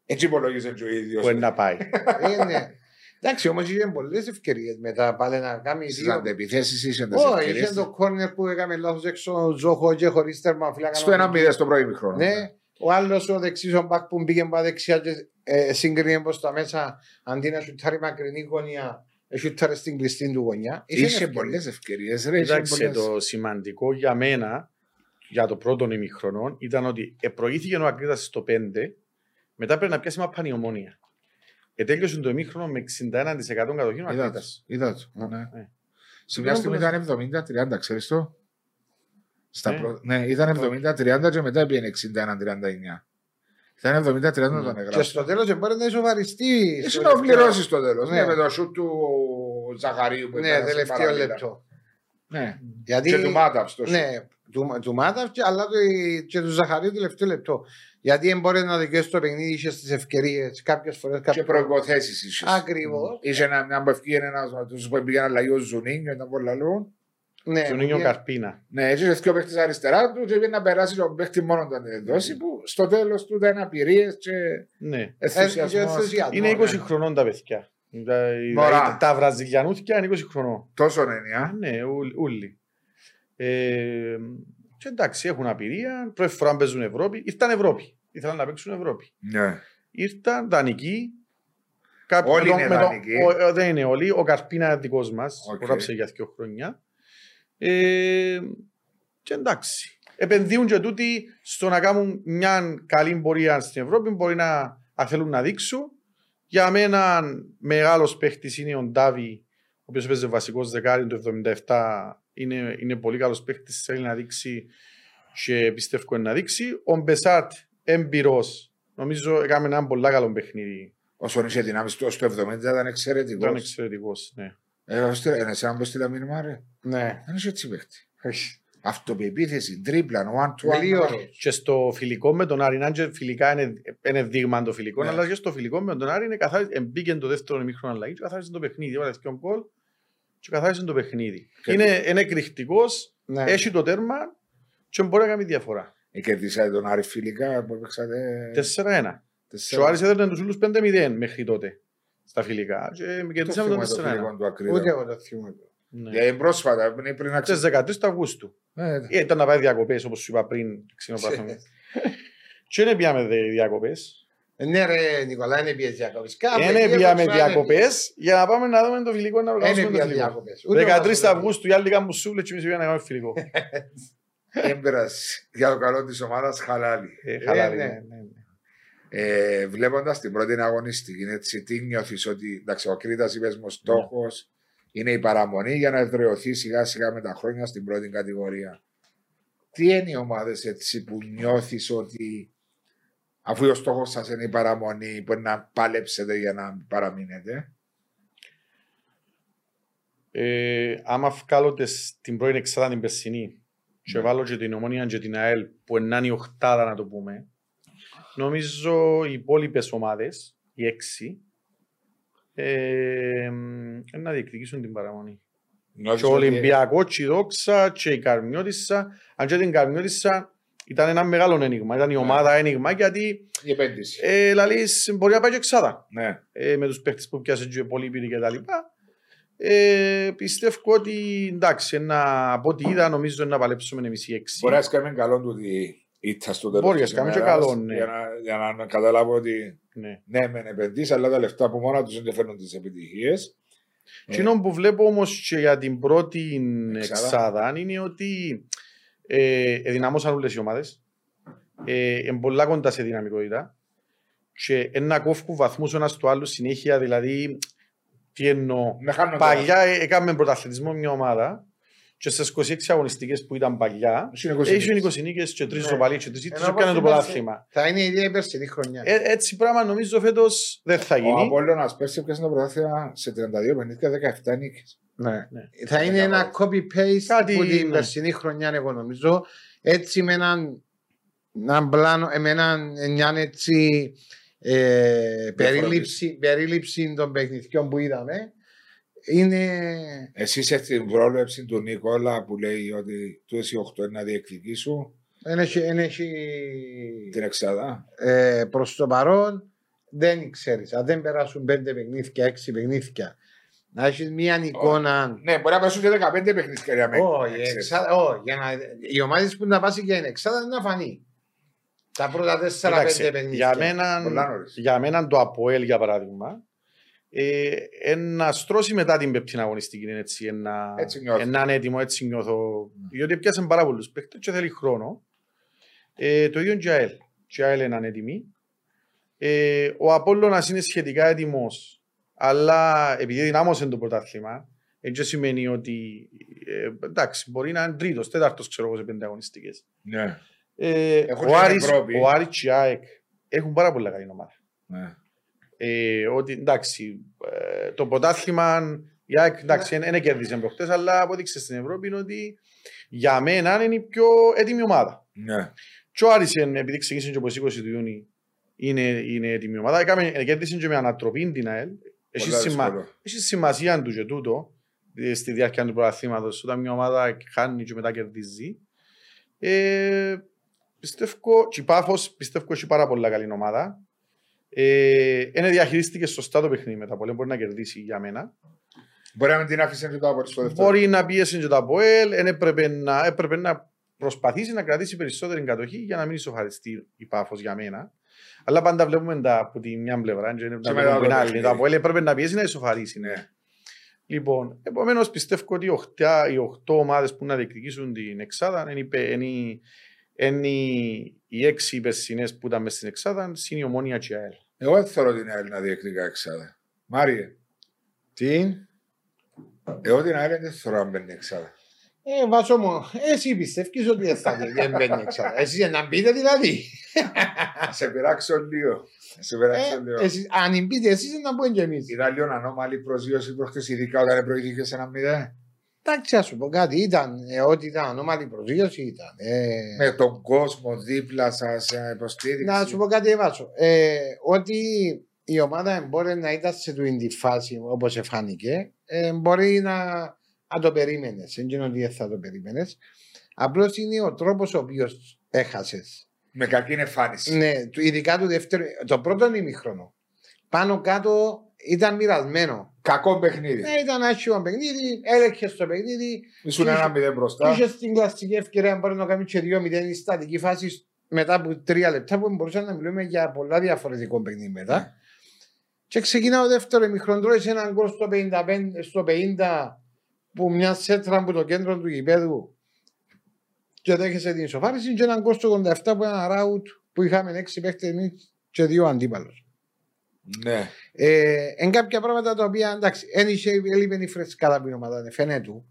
Έτσι υπολογίζει και ο ίδιος. Που είναι να πάει. Ε, ναι. Εντάξει, όμως είχε πολλές ευκαιρίες μετά πάλι να κάνει Στις δύο. αντεπιθέσεις είσαι τις Όχι, ευκαιρίες. είχε το κόρνερ που έκαμε λάθος έξω Ζόχο και χωρίς τέρμα φυλάκα. Στο ένα μηδέν στο πρώτο χρόνο. Ναι, ο άλλος ο δεξί ο μπακ που μπήκε από δεξιά και ε, σύγκρινε προ τα μέσα αντί να σουτάρει μακρινή γωνία, ε, σουτάρει στην κλειστή του γωνιά. Είχε ευκαιρίες. πολλές ευκαιρίες. ρε, είχε Κοιτάξτε, πολλές. το σημαντικό για μένα, για το πρώτο ημιχρονό, ήταν ότι προήθηκε ο Ακρίτας στο 5, μετά πρέπει να πιάσει μαπάνη η ομόνια. Ετέλειωσε το ημίχρονο με 61% κατοχή ο Είδα το. Ακρίτας. Είδα το. Ναι. Ναι. Σε μια στιγμή Ήταν ήταν 70-30, ξέρεις το. Στα Ναι. πρω- Ναι, ήταν 70-30 και μετά πήγαινε 61-39. Ήταν 70-30 Ναι. τον Και έγραψε. στο τέλος μπορεί να ισοβαριστείς. Εσύ στο να τελευταίο- πληρώσεις το τέλος. Ναι. Ναι, με το σουτ του Ζαχαρίου που Ναι, έπαιρνε σε τελευταίο παραλίλα. λεπτό. Ναι. Γιατί, Και του Μάταψ το σουτ. Ναι, του, του Μάταβ και, αλλά το, και του Ζαχαρίου τελευταίο λεπτό. Γιατί δεν μπορεί να δικαιώσει το παιχνίδι, είχες τις ευκαιρίες κάποιες φορές. Και προϋποθέσεις είχες. Ακριβώς. Είχε ένα- μια που ευκήγε ένας από τους που πήγαινε αλλαγή ο Ζουνίνιο, ήταν πολύ λαλού. Ναι, Και ο Νίνιο που- Καρπίνα. Ναι, έτσι και ο παίχτης αριστερά του και πήγε να περάσει τον παίχτη μόνο τον δώσει που στο τέλος του ήταν απειρίες και Ναι. Ε, και ενθουσιασμός. ενθουσιασμό, Είναι 20 ναι. χρονών τα παιδιά. Τα, Μωρά. τα βραζιλιανούθια είναι 20 χρονών. Τόσο είναι, α. Ναι, ούλ- ούλοι. Ε, και εντάξει, έχουν απειρία. Πρώτη φορά παίζουν Ευρώπη. Ήρθαν Ευρώπη. Ήθελαν να παίξουν Ευρώπη. Ναι. Ήρθαν δανεικοί. Κάποιοι Όλοι με το- είναι με το- δανεικοί. ο- ο- δεν είναι όλοι. Ο Καρπίνα δικός μας. Οκ. που γράψε για δύο χρόνια. Ε, και εντάξει. Επενδύουν και τούτοι στο να κάνουν μια καλή πορεία στην Ευρώπη. Μπορεί να αν θέλουν να δείξουν. Για μένα μεγάλος παίχτης είναι ο Ντάβι, ο οποίος παίζει βασικός δεκάρι το 77. Είναι, είναι πολύ καλός παίχτη. Θέλει να δείξει και πιστεύω να δείξει. Ο Μπεσάτ, έμπειρος, νομίζω έκαμε ένα πολύ καλό παιχνίδι. Όσον είχε δυνάμεις του ως το 70 ήταν Ήταν εξαιρετικός. εξαιρετικό. Ναι. Ε, ως τι- Είναι σαν πως στείλα μήνυμα ρε. Ναι. Δεν είσαι έτσι παίχτη. Αυτοπεποίθηση, τρίπλα, one to one. Γλίωρος. Και στο φιλικό με τον Άρη, αν και φιλικά είναι, είναι δείγμα το φιλικό, Ναι. αλλά και στο φιλικό με τον Άρη είναι καθάρισε, μπήκε το δεύτερο ημίχρονο αλλαγή και καθάρισε το παιχνίδι. Έβαλε δύο γκολ και καθάρισε το παιχνίδι. Και- Είναι, είναι εκρηκτικός, Ναι. έχει το τέρμα και μπορεί να κάνει διαφορά. Ε, Κερδίσατε τον Άρη φιλικά που έπαιξατε. 4-1. Και τεσσέρα. ο Άρης έδερνε τους ούλους 5-0 μέχρι τότε στα φιλικά. Και Το κερδίσαμε θυμούμαι το το 4-1. φιλικό του Ακρίδα. Ούτε εγώ το θυμούμαι. Ναι. Για πρόσφατα, πριν πριν να Στις ξέρει. 13 του Αυγούστου. Ε, Ε, Ήταν να πάει διακοπές όπως σου είπα πριν. ξενοπράσαμε. Και δεν πήγαμε δε- διακοπές. Ε, Ναι, ρε Νικολά, είναι πιες διακοπές. Κάθε Δεν εκεί πήγαμε έπαιξα, διακοπές για να πάμε να δούμε το φιλικό να Είναι οργανώσουμε το πιες φιλικό. διακοπές. Ούτε 13 εγώ Αυγούστου οι άλλοι κάνουν σούβλες και εμείς πήγαμε να κάνουμε φιλικό. Έμπερας για το καλό της ομάδας χαλάλι. Ε, χαλάρη, ναι. ναι, ναι, ναι. Ε, Βλέποντας την πρώτη αγωνιστική, έτσι, τι νιώθεις ότι εντάξει, ο Κρήτας είπες μου στόχος είναι η παραμονή για να εδραιωθεί σιγά σιγά με τα χρόνια στην πρώτη κατηγορία. Τι είναι οι ομάδες έτσι που νιώθεις ότι αφού ο στόχος σας είναι η παραμονή, μπορεί να παλέψετε για να παραμείνετε. Ε, άμα βγάλω τες- την πρώην εξάδα την περσινή και βάλω και την ομόνια και την ΑΕΛ που είναι η οχτάδα να το πούμε νομίζω οι υπόλοιπες ομάδες, οι έξι ε, ε, να διεκδικήσουν την παραμονή. Νιώθεις Και ο ότι- Ολυμπιακός, και η Δόξα και η Καρμιώτισσα αν και την Καρμιώτισσα ήταν ένα μεγάλο ένιγμα, ήταν η ομάδα ένιγμα γιατί Η επένδυση. ε, λαλείς, μπορεί να πάει και εξάδα Ναι. ε, με τους παίχτες που πιάσε και πολύ πήρη και τα λοιπά. Ε, πιστεύω ότι εντάξει, ένα, από ό,τι είδα νομίζω να παλέψουμε εμείς οι έξι. Μπορεί να σκάμε καλό του ότι ήττα στο τέλος Μπορεί να της σκάμε και ημέρας, καλό, ναι. Για να, για να καταλάβω ότι Ναι. ναι, μεν επενδύσεις, αλλά τα λεφτά που μόνα τους δεν φέρνουν τις επιτυχίες. Ε. Εκείνο που βλέπω όμως και για την πρώτη Εξάδα. εξάδα είναι ότι ε, ενδυνάμωσαν όλες οι ομάδες. Ε, είναι πολλά κοντά σε δυναμικότητα. Και ένα κόφκου βαθμούς ο ένας του άλλου συνέχεια. Δηλαδή, τι εννοώ. Με χάνουν Παλιά ε, έκαμε πρωταθλητισμό μια ομάδα και στις 26 αγωνιστικές που ήταν παλιά, Έχουν 20 νίκε και 3 Ναι. ισοπαλίε και 3 ήττε Ενώ και έκανε το όπως πρωτάθλημα. Θα είναι η ίδια η περσινή χρονιά. Ε, έτσι πράγμα νομίζω φέτος δεν θα Ο γίνει. Απόλλωνας πέρσι έπιασε το πρωτάθλημα σε 32 παιχνίδια 17 νίκες. Ναι. Ναι. Θα είναι ένα copy-paste Κάτι, από την ναι. περσινή χρονιά, εγώ νομίζω. Έτσι με έναν, έναν πλάνο, ε, με έναν, μια έτσι ε, περίληψη, περίληψη των παιχνιδιών που είδαμε. Είναι. Εσείς έχετε την πρόληψη του Νικόλα που λέει ότι του εσύ 8 είναι να διεκδικήσουν Δεν έχει, δεν έχει την εξάδα. ε, προς το παρόν δεν ξέρεις. Αν δεν περάσουν πέντε παιχνίδια, έξι παιχνίδια, να έχεις μια εικόνα. Ναι, μπορεί να πέσουν και 15 παιχνίδια για μένα. Όχι, η εξάδα- όχι, για να- οι ομάδες που να πάσει για την εξάδα είναι να φανεί. Τα πρώτα Εντάξει, τέσσερα-πέντε παιχνίδια. για, μένα, Πολλά νωρίς. για μένα το ΑΠΟΕΛ για παράδειγμα ε, ένα στρώσει μετά την πέπτη αγωνιστική είναι έτσι, ένα, Έτσι νιώθω. έναν έτοιμο, έτσι νιώθω. Γιατί πιάσαν πάρα πολλούς παίκτες και θέλει χρόνο. Ε, το ίδιο και η ΑΕΛ. Και η ΑΕΛ είναι ανέτοιμη. Ε, ο Απόλλωνας είναι σχετικά έτοιμος, αλλά επειδή δυνάμωσε το πρωτάθλημα, έτσι σημαίνει ότι ε, εντάξει, μπορεί να είναι τρίτος, τέταρτος ξέρω εγώ σε πέντε αγωνιστικές. Ναι. Ε, Έχουν ο, και Άρης, Ευρώπη. ο Άρης και η ΑΕΚ έχουν πάρα πολλά καλή ομάδα. ναι. Ε, ότι εντάξει, ε, το πρωτάθλημα η ΑΕΚ εντάξει, δεν δεν κέρδισε προχτές, αλλά απόδειξε στην Ευρώπη είναι ότι για μένα είναι η πιο έτοιμη ομάδα. ναι. Και ο Άρης, εν- επειδή ξεκίνησε και από τις 20 του Ιούνιου, είναι, είναι έτοιμη ομάδα. Έκαμε, ε, κέρδισε και με ανατροπή την ΑΕΛ. Έχει, Πολλά σημα, δύσκολο. έχει σημασία του και τούτο ε, στη διάρκεια του πρωταθλήματος όταν μια ομάδα χάνει και μετά κερδίζει. Ε, πιστεύω, και η Πάφος πιστεύω έχει πάρα πολλά καλή ομάδα. Ε, είναι διαχειρίστηκε σωστά το παιχνίδι μετά πολύ, μπορεί να κερδίσει για μένα. Μπορεί να μην την άφησε και το από στο δεύτερο. Μπορεί να πιέσει και το ΑΠΟΕΛ, εν έπρεπε να, έπρεπε να προσπαθήσει να κρατήσει περισσότερη κατοχή για να μην ισοφαριστεί η πάφος για μένα. Αλλά πάντα βλέπουμε τα από τη μια πλευρά, και είναι Και τα μετά από την το άλλη. παιχνίδι. Το ΑΠΟΕΛ έπρεπε να πιέσει να ισοφαρίσει. Ναι. Λοιπόν, επομένως πιστεύω ότι οι οχτά- οι οχτώ ομάδες που να διεκδικήσουν την Εξάδα είναι, οι πε- είναι, οι- είναι οι- οι έξι υπερσυνέ που ήταν μέσα στην Εξάδα, συν η ομόνια και η ΑΕΛ. Εγώ δεν θέλω την ΑΕΛ να διεκδικά εξάδα. Μάριε, Τι. εγώ την ΑΕΛ δεν θέλω να μπαίνει εξάδα. Ε, βάζω μου. Εσύ πιστεύεις ότι δεν θα δεν μπαίνει εξάδα. Εσύ να μπείτε δηλαδή. Να σε πειράξω λίγο. Να σε πειράξω Ε, λίγο. εσείς- αν μπείτε εσείς να πούμε και εμείς. Ήταν λίγο ανώμαλη προσγείωση προχτές, ειδικά όταν προηγήθηκε ένα μηδέν. Εντάξει, ας σου πω κάτι. Ήταν, ε, ότι ήταν ανώμαλη προσγείωση ήταν. Ε, Με τον κόσμο δίπλα σας ε, υποστήριξη. να σου πω κάτι, Βάσο. Ε, ότι η ομάδα μπορεί να ήταν σε του τη φάση όπως εφάνηκε, ε, μπορεί να, να το περίμενες. Δεν είναι ότι δεν θα το περίμενες. Απλώς είναι ο τρόπος ο οποίος έχασες. Με κακή εμφάνιση. Ναι, του- ειδικά το δεύτερο, το πρώτο ημίχρονο. Πάνω κάτω ήταν μοιρασμένο. Κακό παιχνίδι. Ναι, ήταν άσχημο παιχνίδι, έλεγχε το παιχνίδι. Ήσουν είχε- ένα μηδέν μπροστά. Είχες στην κλασική ευκαιρία να μπορεί να κάνεις και 2-0 η στατική φάση μετά από τρία λεπτά που μπορούσαμε να μιλούμε για πολλά διαφορετικό παιχνίδι μετά. Ναι. Και ξεκινά ο δεύτερο ημιχρόν, τρώεις σε έναν γκολ στο 55, στο 50 που μια σέτρα από το κέντρο του γηπέδου και δέχεσαι την ισοφάριση και έναν γκολ στο 87 που ένα ράουτ που είχαμε έξι παίχτες εμείς και δύο αντίπαλους. Ναι. Ε, εν κάποια πράγματα τα οποία εντάξει, δεν είχε έλειπε η φρεσκάδα από την ομάδα, φαίνεται.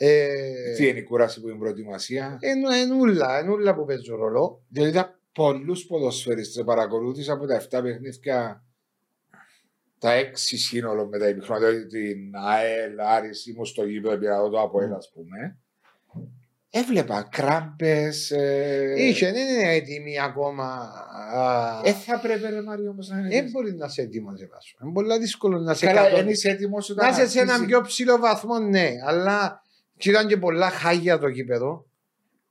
Ε, Τι είναι η κούραση που είναι η προετοιμασία; Εν- ενούλα, ενούλα που παίζουν ρόλο. Δηλαδή ήταν πολλούς ποδοσφαιριστές παρακολούθησα από τα 7 παιχνίδια τα 6 σύνολο με τα ημιχρόνια. Δηλαδή την ΑΕΛ, Άρης, ήμουν στο γήπεδο, πήρα εδώ το ΑΠΟΕΛ, ας πούμε. Έβλεπα κράμπες. Ε... Είχε, δεν είναι έτοιμη ακόμα. Ε, θα πρέπει ρε Μάριο όμως να είναι. Δεν μπορεί να είσαι έτοιμος, δεν βάζω. Είναι πολύ δύσκολο να είσαι Καλά, εκατό- δεν είσαι έτοιμο Να είσαι σε έναν πιο ψηλό βαθμό, ναι, αλλά και ήταν και πολλά χάγια το κήπεδο.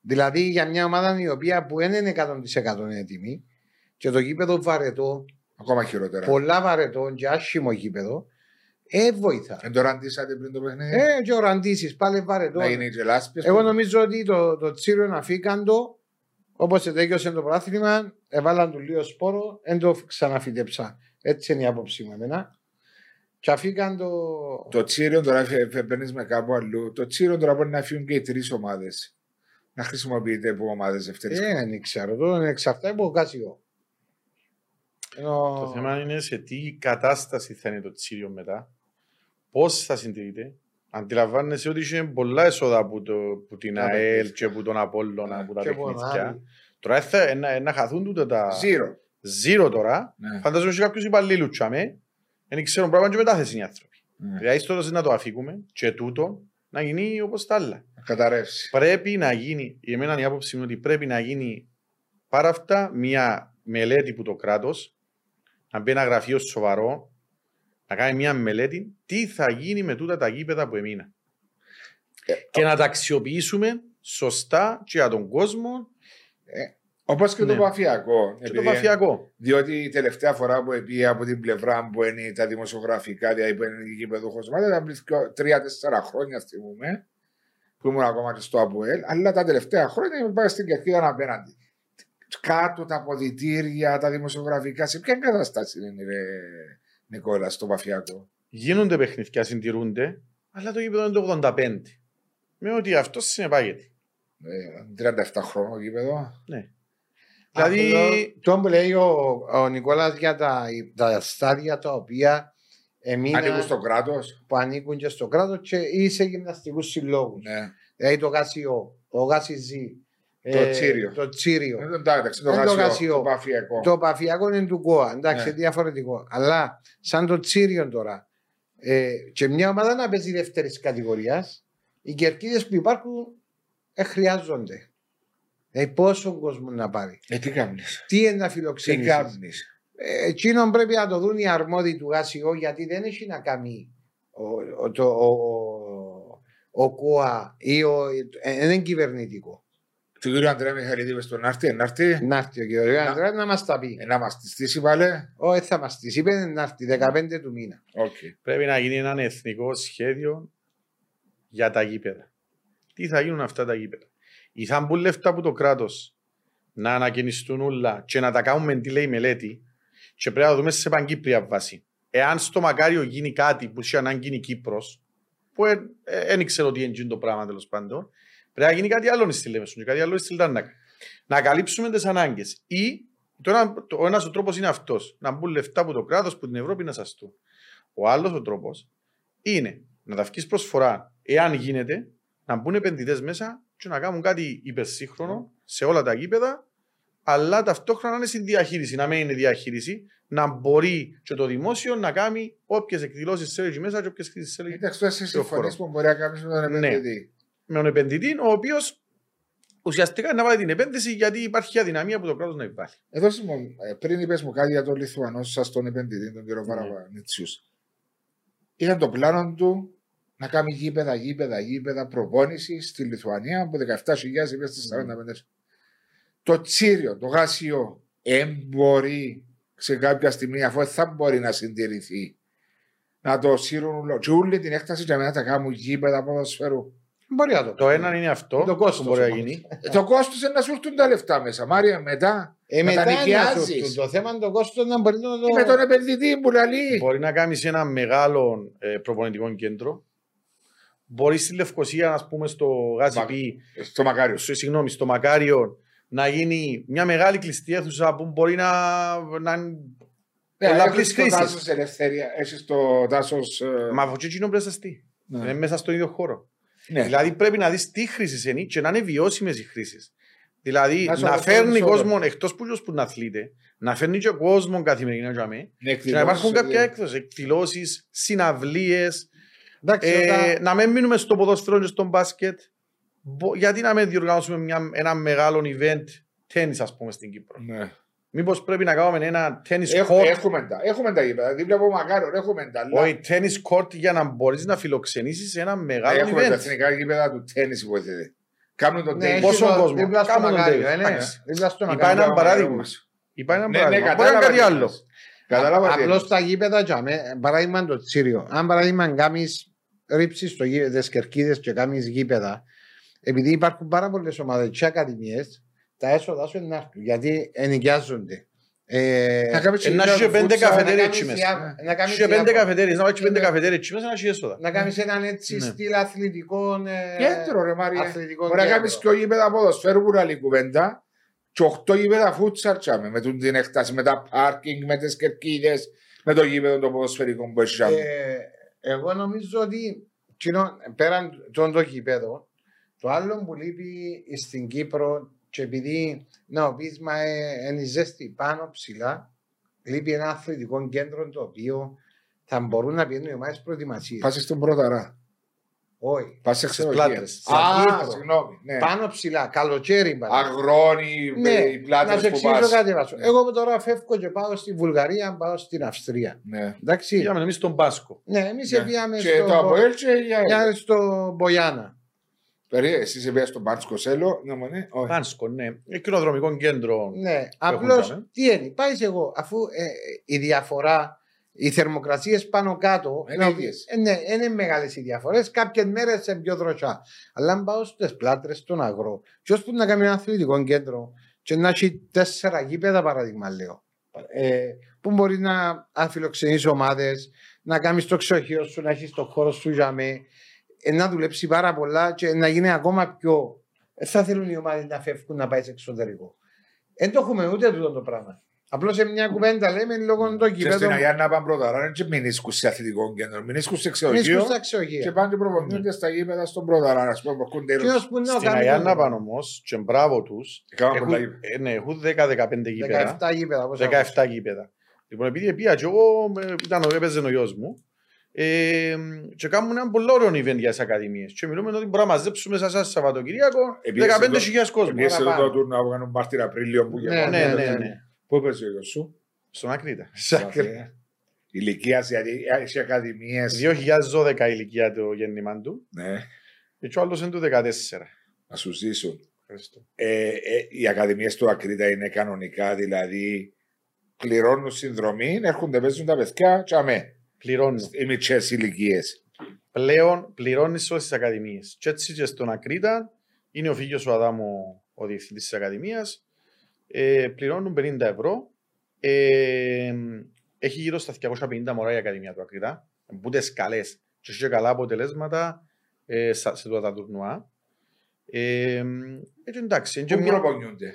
Δηλαδή για μια ομάδα η οποία που δεν είναι 100% έτοιμη και το κήπεδο βαρετό, Ακόμα χειρότερα. πολλά βαρετό και άσχημο γήπεδο, Ε, βοηθά. Εν το ραντίσατε πριν το παιχνίδι. Ε, και ο Ραντίσης πάλι βαρετό. Να γίνει και λάσπες. Εγώ νομίζω ότι το, το τσίριο να φύγαν το, όπως ετέγιωσε το πράθλημα, έβαλαν του λίγο σπόρο, δεν το ξαναφύτεψα. Έτσι είναι η άποψή μου εμένα. Και αφήκαν το... Το τσίριο τώρα παίρνεις με κάπου αλλού. Το τσίριο τώρα μπορεί να φύγουν και οι τρεις ομάδες. Να χρησιμοποιείται από ομάδες δεύτερη. Ε, δεν ξέρω, το εξαρτάται από κάσιο. Ενώ... Το θέμα είναι σε τι κατάσταση θα είναι το τσίριο μετά, πώ θα συντηρείται. Αντιλαμβάνεσαι ότι είχε πολλά έσοδα από, το, από την Τα ΑΕΛ παιχνίδια. και από τον Απόλλωνα, από τα Και από παιχνίδια. άλλοι. Τώρα θα, να, να χαθούν τούτα τα Ζήρο. ζήρο τώρα. Ναι. Φαντάζομαι ότι κάποιους υπαλλήλους τσάμε, δεν ξέρουν πράγμα και μετάθεση οι άνθρωποι. Ναι. Δηλαδή στο τέλος να το αφήκουμε και τούτο να γίνει όπως τα άλλα. Να Καταρρεύσει. Πρέπει να γίνει, η εμένα η άποψη είναι ότι πρέπει να γίνει πάρα αυτά μια μελέτη που το κράτος να μπει ένα γραφείο σοβαρό να κάνει μια μελέτη τι θα γίνει με τούτα τα γήπεδα που έμειναν. Ε, και να τα αξιοποιήσουμε σωστά και για τον κόσμο Όπως και το Ναι. παφιακό. και το Επειδή- παφιακό. Διότι η τελευταία φορά που πήγε από την πλευρά που είναι τα δημοσιογραφικά, δηλαδή που είναι η γήπεδο ομάδα, ήταν πριν τρία-τέσσερα χρόνια, θυμούμε, που ήμουν ακόμα και στο ΑΠΟΕΛ. Αλλά τα τελευταία χρόνια ήμουν πάει στην κερκίδα απέναντι. Κάτω τα αποδητήρια, τα δημοσιογραφικά, σε ποια κατάσταση είναι, ρε, Νικόλα, στο παφιακό. Γίνονται παιχνίδια, συντηρούνται, αλλά το γήπεδο είναι το 85. Με ότι αυτό συνεπάγεται. Ε, 37 χρόνο γήπεδο. Ναι. Δηλαδή, Το που λέει ο, ο Νικόλας για τα, τα στάδια τα οποία εμείναν, Ανήκουν στο κράτος. που ανήκουν και στο κράτος και ή σε γυμναστικούς συλλόγους. Ναι. Δηλαδή το Γασιό, το Γασιζή, Το Τσίριο. το Τσίριο. Ε, Εντάξει, το Δεν το γασιό, γασιό. το παφιακό. Το παφιακό είναι του ΚΟΑ, εντάξει, Ναι. διαφορετικό. Αλλά σαν το Τσίριο τώρα, ε, και μια ομάδα να παίζει δεύτερης κατηγορίας, οι κερκίδες που υπάρχουν ε, χρειάζονται. Δηλαδή πόσο κόσμο να πάρει. Ε, τι κάνεις; Τι είναι να Τι φιλοξενήσει. κάνεις; Ε, εκείνον πρέπει να το δουν οι αρμόδιοι του ΓΑΣΙΟ γιατί δεν έχει να κάνει ο, ο, το, ο, ο, ο ΚΟΑ ή ο, ε, δεν είναι κυβερνητικό. Του κύριου Αντρέα Μιχαλίδη είπες τον Άρτη, να έρθει, Να έρθει ο κ. Ανδρέα να μας τα πει. ε, να μας τη στήσει πάλι. Όχι, θα μας τη είπε να έρθει 15 του μήνα. Οκ. πρέπει να γίνει ένα εθνικό σχέδιο για τα γήπεδα. Τι θα γίνουν αυτά τα γήπεδα; Ή θα μπουν λεφτά από το κράτος να ανακαινιστούν όλα και να τα κάνουμε τι λέει η μελέτη και πρέπει να το δούμε σε παγκύπρια βάση. Εάν στο Μακάριο γίνει κάτι που έχει ανάγκη η Κύπρος, που δεν ήξερα ότι είναι το πράγμα τέλος πάντων, πρέπει να γίνει κάτι άλλο στη Λέμεσον και κάτι άλλο στη Λτάνακα. Να καλύψουμε τις ανάγκες. Ή το ένα, το, ο ένας ο τρόπος είναι αυτός. Να μπουν λεφτά από το κράτος, που την Ευρώπη να σαστούν. Ο άλλος ο τρόπος είναι να τα βγει προσφορά, εάν γίνεται, να μπουν επενδυτές μέσα και να κάνουν κάτι υπερσύγχρονο σε όλα τα γήπεδα, αλλά ταυτόχρονα να είναι στην διαχείριση, να μην είναι διαχείριση, να μπορεί και το δημόσιο να κάνει όποιες εκδηλώσεις θέλει εκεί μέσα και όποιες χρήσεις θέλει Εντάξει, τώρα σε Πιο συμφωνείς χώρο. που μπορεί να κάνεις με τον Ναι. επενδυτή. Με τον επενδυτή, ο οποίος ουσιαστικά να βάλει την επένδυση γιατί υπάρχει αδυναμία που το κράτος να επιβάλλει. Εδώ μου, ε, πριν είπες μου κάτι για τον Λιθουανό σας τον επενδυτή, τον κύριο Ναι. Βαραβανιτσιούς. Ήταν το πλάνο του να κάνει γήπεδα, γήπεδα, γήπεδα, προπόνηση στη Λιθουανία από 17.000 είπε στις 45. Το τσίριο, το γάσιο, εν μπορεί σε κάποια στιγμή, αφού δεν θα μπορεί να συντηρηθεί, να το σύρουν όλο. Και όλη την έκταση για να τα κάνουν γήπεδα ποδοσφαίρου. Μπορεί να το Το ένα είναι αυτό Το κόστος που μπορεί να όμως. γίνει. Ε, το κόστος είναι να σου έρθουν τα λεφτά μέσα. Μάρια, μετά. Ε, να μετά τα είναι νοικιάζεις. αυτό. Το θέμα είναι το κόστος να μπορεί να το. Ε, Με τον επενδυτή που λαλεί. Μπορεί να κάνεις ένα μεγάλο ε, προπονητικό κέντρο. Μπορείς στη Λευκοσία, ας πούμε, στο Γάζιπι, Στο μακάριο. στο, συγγνώμη, στο Μακάριο, να γίνει μια μεγάλη κλειστή αίθουσα που μπορεί να. να Ναι, πολλαπλής έχεις το χρήσης. δάσος ελευθερία, έχεις το δάσος... ε, Μα από εκείνο πρέπει να στεί. ναι. Είναι μέσα στον ίδιο χώρο. Ναι. Δηλαδή πρέπει να δεις τι χρήσεις είναι και να είναι βιώσιμες οι χρήσεις. Δηλαδή Να σου να αποφέρουν φέρνει εισόδημα. κόσμο εκτός που τους που να αθλείται, να φέρνει και κόσμο καθημερινά για μέ, Ναι, και να υπάρχουν εκδηλώσεις, κάποια ε, έκδοση, εκδηλώσεις, συναυλίες, Εντάξει, ε, όταν- να μην μείνουμε στο ποδόσφαιρο και στο μπάσκετ. Μπο- Γιατί να μην διοργανώσουμε μια, ένα μεγάλο event τέννις ας πούμε στην Κύπρο; Ναι. Μήπως πρέπει να κάνουμε ένα tennis Έχ- court, Έχουμε τα, έχουμε τα γήπεδα. Δίπλα από μακάριο, έχουμε τα. αλλά όχι tennis court για να μπορείς να φιλοξενήσεις ένα μεγάλο Έχουμε τα event. εθνικά γήπεδα του τέννις υποτίθεται. Κάνουν τον Ναι, τέννις. Πόσο έχει το- κόσμος; Δίπλα στο Κάμουν τον Μακάριο, Davis. ε, ναι. Εντάξει. Δίπλα στο Υπάρχει Μακάριο. ένα Μακάριο παράδειγμα. μας. Υπάρχει ένα Ναι, ναι, παράδειγμα. Μπορεί να είναι κατάλαβα κάτι τι άλλο. λες. Κατάλαβα τι Απλώς εννοείς. τα γήπεδα, τζαμε, παράδειγμα το τσίριο. Αν παράδειγμα κάνεις ρίψει στο γήπεδο, τις κερκίδες και κάνεις γήπεδα, επειδή υπάρχουν πάρα πολλές ομάδες και ακαδημίες, τα έσοδα σου είναι να έρθουν, γιατί ενοικιάζονται. Ε, Να κάνεις Ε, να και έχει πέντε φούτσα, καφετέρια να έτσι κάνεις μέσα. διά- να κάνεις Είχε πέντε διάφορα. καφετέρειες, να βάλεις πέντε Ναι. καφετέρειες έτσι μέσα να έχεις έσοδα. Να κάνεις έναν έτσι Ναι. στυλ αθλητικών. ε, Κέντρο, ρε Μαρία. αθλητικών Μπορεί να κέντρο. κάνεις και γήπεδα ποδοσφαίρου που λέει κουβέντα και οχτώ γήπεδα φούτσαρ τσάμε, με την έκταση, με τα πάρκινγκ, με τις κερκίδες, με το γήπεδο το ποδοσφαιρικό που έχεις τσάμε. Ε, εγώ νομίζω ότι κοινό, πέραν των το γήπεδο, το άλλο που λείπει στην Κύπρο και επειδή να πεις μα ε, είναι η ζέστη πάνω ψηλά, λείπει ένα αθλητικό κέντρο το οποίο θα μπορούν να πηγαίνουν οι ομάδες προετοιμασίες. Πας στον Πρωταρά, Όχι. πας σε Στις ξενοδοχεία. πλάτες. Στην Α, Κύπρο. συγγνώμη. ναι. Πάνω ψηλά, καλοκαίρι. παράδειγμα. Αγρόνι, Ναι, οι να πλάτες σου που εξηγήσω πας. κάτι Βάσο. Εγώ τώρα φεύγω και πάω στη Βουλγαρία, πάω στην Αυστρία. Ναι. Εντάξει. Πήγαμε εμείς στον Πάσκο. Ναι, εμείς Ναι. πήγαμε Και στο, το Αποέλ και η ΑΕΛ. πήγαμε στο Μπογιάννα. Περί- Εσείς πήγατε στον Πάνσκο Σέλο, ναι, μα ναι, όχι. Πάσκο, ναι. Εκκοινοδρομικό κέντρο. Ναι, Έχουν απλώς κάνει. τι είναι, πάει εγώ, αφού ε, ε, η διαφορά, οι θερμοκρασίες πάνω κάτω. Είναι να- ίδιες. ε, ναι, είναι μεγάλες οι διαφορές. Κάποιες μέρες είναι πιο δροσιά. Αλλά αν πάω στις πλάτρες στον αγρό, ποιος που να κάνει ένα αθλητικό κέντρο και να έχει τέσσερα γήπεδα, παράδειγμα λέω. Ε, που μπορεί να αν φιλοξενήσει ομάδες, να κάνεις το ξεχείο σου, να έχεις το χώρο σου για με, ε, να δουλέψει πάρα πολλά και να γίνει ακόμα πιο. ε, θα θέλουν οι ομάδες να φεύγουν να πάει σε εξωτερικό. Δεν το έχουμε ούτε τούτο το πράγμα. Απλώς σε μια κουβέντα λέμε λόγω των Και στην κυπέδων. Αγιά να πάνε Πρωταρά, δεν και μηνίσκουν σε αθλητικό κέντρο, μηνίσκουν σε Εμείς ξενοδοχείο στα και ξεωγεία. πάνε και προπονούνται στα γήπεδα στον Πρωταρά, ας πούμε, προκούνται Και ως που να Στην κάνει Αγιάννα το- πάνω όμως, και μπράβο τους, Κάνουν έχουν, πολλά γήπεδα. ε, ναι, έχουν 10-15 γήπεδα. 17 γήπεδα. όπως 17 γήπεδα. Λοιπόν, επειδή πήγα και εγώ, με- ήταν, ο- έπαιζε ο γιος μου, ε, και κάνουμε ένα πολύ ωραίο event για τις ακαδημίες. Και μιλούμε ότι μπορούμε να μαζέψουμε σε εσάς Σαββατοκυριακό Επίσης, 15.000 κόσμο. Πήγες εδώ παραπάνω. το τουρνά που κάνουν Μάρτιν Απρίλιο που Ναι, γεμάτο. Ναι, ναι, ναι, ναι. Πού έπαιζε ο γιος σου. Στον Ακρίτα. Ε, Ηλικία, γιατί έχει ακαδημίες. 2012 η ηλικία του γέννημα του Ναι, και ο άλλος είναι του 14. να σου ζήσουν. Ευχαριστώ. Ε, ε, οι ακαδημίες του Ακρίτα είναι κανονικά, δηλαδή πληρώνουν συνδρομή, έρχονται, παίζουν τα παιδιά, τσαμέ. Πληρώνω. Οι μικρές ηλικίες. Πλέον πληρώνεις όλες τις ακαδημίες. Και έτσι και στον Ακρίτα είναι ο φίλο ο Αδάμου, ο διευθυντής της Ακαδημίας. Ε, πληρώνουν 50 ευρώ. Ε, έχει γύρω στα 250 μωρά η Ακαδημία του Ακρίτα. Μπούτε καλέ. Και έχει και καλά αποτελέσματα ε, στα- σε tota τα τουρνουά. Ε, έτσι εντάξει. είναι και Πού μια- προπονιούνται;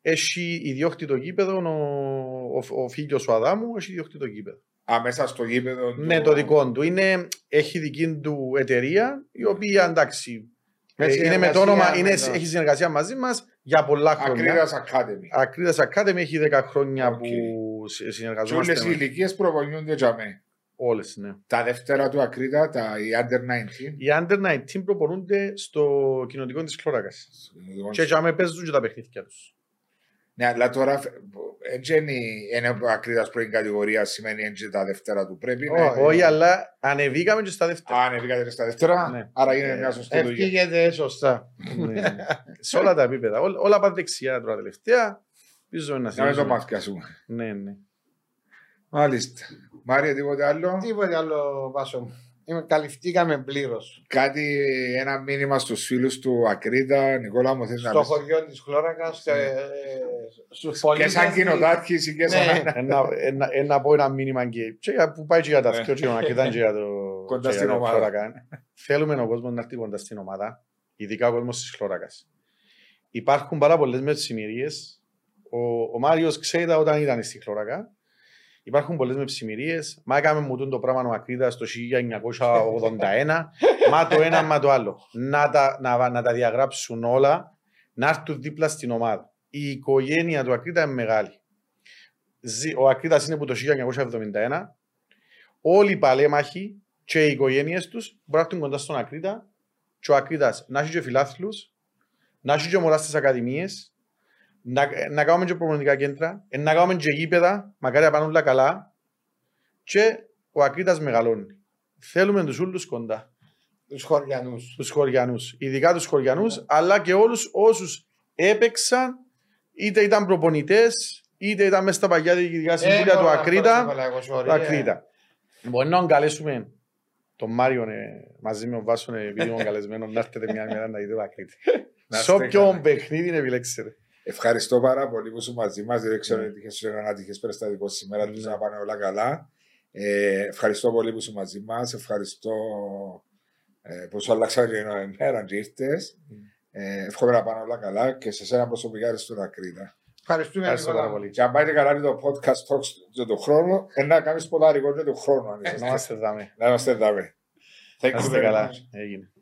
Έχει ιδιόκτητο γήπεδο ο, ο, ο φίλο ο Αδάμου, έχει ιδιόκτητο γήπεδο. Α, μέσα στο γήπεδο. του- Ναι, το δικό του. Είναι, έχει δική του εταιρεία, η οποία εντάξει. Με ε, είναι με συνεργασία το όνομα, με είναι, το- έχει συνεργασία μαζί μας για πολλά χρόνια. Ακρίτας Academy. Ακρίτας Academy έχει 10 χρόνια Οκ. που συ- Και όλες συνεργαζόμαστε. οι ηλικίες προπονιούνται τζιαμέ. Όλες, ναι. Τα δεύτερα του Ακρίτα, τα οι Under 19. Οι Under 19 προπονούνται στο κοινοτικό της Χλώρακας. Και τζιαμέ παίζουν και τα παιχνίδια τους. Ναι, αλλά τώρα έτσι είναι ο Ακρίδας πρώην κατηγορία σημαίνει έτσι τα δεύτερα του. Πρέπει να... Όχι. Όχι, αλλά ανεβήκαμε και στα δεύτερα. Α, ανεβήκατε στα δεύτερα, Ναι. άρα είναι μια σωστή δουλειά. Ευχήγεται σωστά. Ναι. Σε όλα τα επίπεδα. Ό- Όλα πάνε δεξιά τώρα τελευταία. Πίσω να Να μην το συνεχίσουμε. μαθιάσουμε. Ναι, ναι. Μάλιστα. Μάρια, τίποτε άλλο; Τίποτε άλλο, Βάσο μου. Είμαι- Καλυφθήκαμε πλήρως. Κάτι, ένα μήνυμα στους φίλους του Ακρίτα. Νικόλα μου θες να Στο πεις; χωριό της Χλώρακας, στους Και πολίτες. σαν κοινοτάρχης και σαν... Ναι. Ένα, ένα, ένα πω ένα μήνυμα και, και για- που πάει και για τα Ναι. αυτιά και να κοιτάνε και για το Κοντά και στην για το ομάδα. Χλώρακα. Θέλουμε ο κόσμος να έρθει κοντά στην ομάδα, ειδικά ο κόσμος της Χλώρακας. Υπάρχουν πάρα πολλές μεψημερίες. Ο, ο Μάριος ξέρει τα όταν ήταν στη Χλώρακα. Υπάρχουν πολλές μεψημερίες. Μα έκαμε μου τούτο το πράγμα ο Μακρύδας το 1981. μα το ένα, μα το άλλο. Να τα, να, να τα διαγράψουν όλα, να έρθουν δίπλα στην ομάδα. Η οικογένεια του Ακρίτα είναι μεγάλη. Ζη- Ο Ακρίτας είναι από το 1971. Όλοι οι παλέμαχοι και οι οικογένειες τους μπορεί να έρθουν κοντά στον Ακρίτα. Και ο Ακρίτας να έχει και φιλάθλους, να έχει και μωράς στις ακαδημίες, να, να κάνουμε και προπονητικά κέντρα, ε, να κάνουμε και γήπεδα, μακάρι να πάνε όλα καλά. Και ο Ακρίτας μεγαλώνει. Θέλουμε τους όλου κοντά Τους χωριανούς. τους χωριανούς, ειδικά τους χωριανούς, αλλά και όλους όσους έπαιξαν, είτε ήταν προπονητές, είτε ήταν μέσα στα παγιά διοικητικά Ε, συμβούλια του Ακρίτα. Του του Ακρίτα. Μπορεί να τον καλέσουμε τον Μάριο ε, μαζί με τον Βάσο, ε, επειδή είμαι καλεσμένο, να έρθετε μια μέρα να δείτε το Ακρίτη. Να Σε είστε όποιον καλά. παιχνίδι επιλέξετε. Ευχαριστώ πάρα πολύ που είσαι μαζί μας. Δεν ξέρω αν έτυχε σου έναν άτυχες περιστατικό σήμερα. Του να πάνε όλα καλά. Ε, ευχαριστώ πολύ που είσαι μαζί μας. Ευχαριστώ ε, που σου αλλάξα και η μέρα και ήρθες. Ε, εύχομαι να πάνε όλα καλά και σε σένα προσωπικά ευχαριστώ τα κρίτα. Ευχαριστούμε Ευχαριστώ πάρα Νικόλα. πολύ. Και αν πάει και καλά το podcast talks για τον χρόνο, ε, να κάνεις ποδαρικό για τον χρόνο. αν Να είσαστε. είμαστε δάμε. Να είμαστε δάμε. Thank Να you είστε very καλά. much. Έγινε.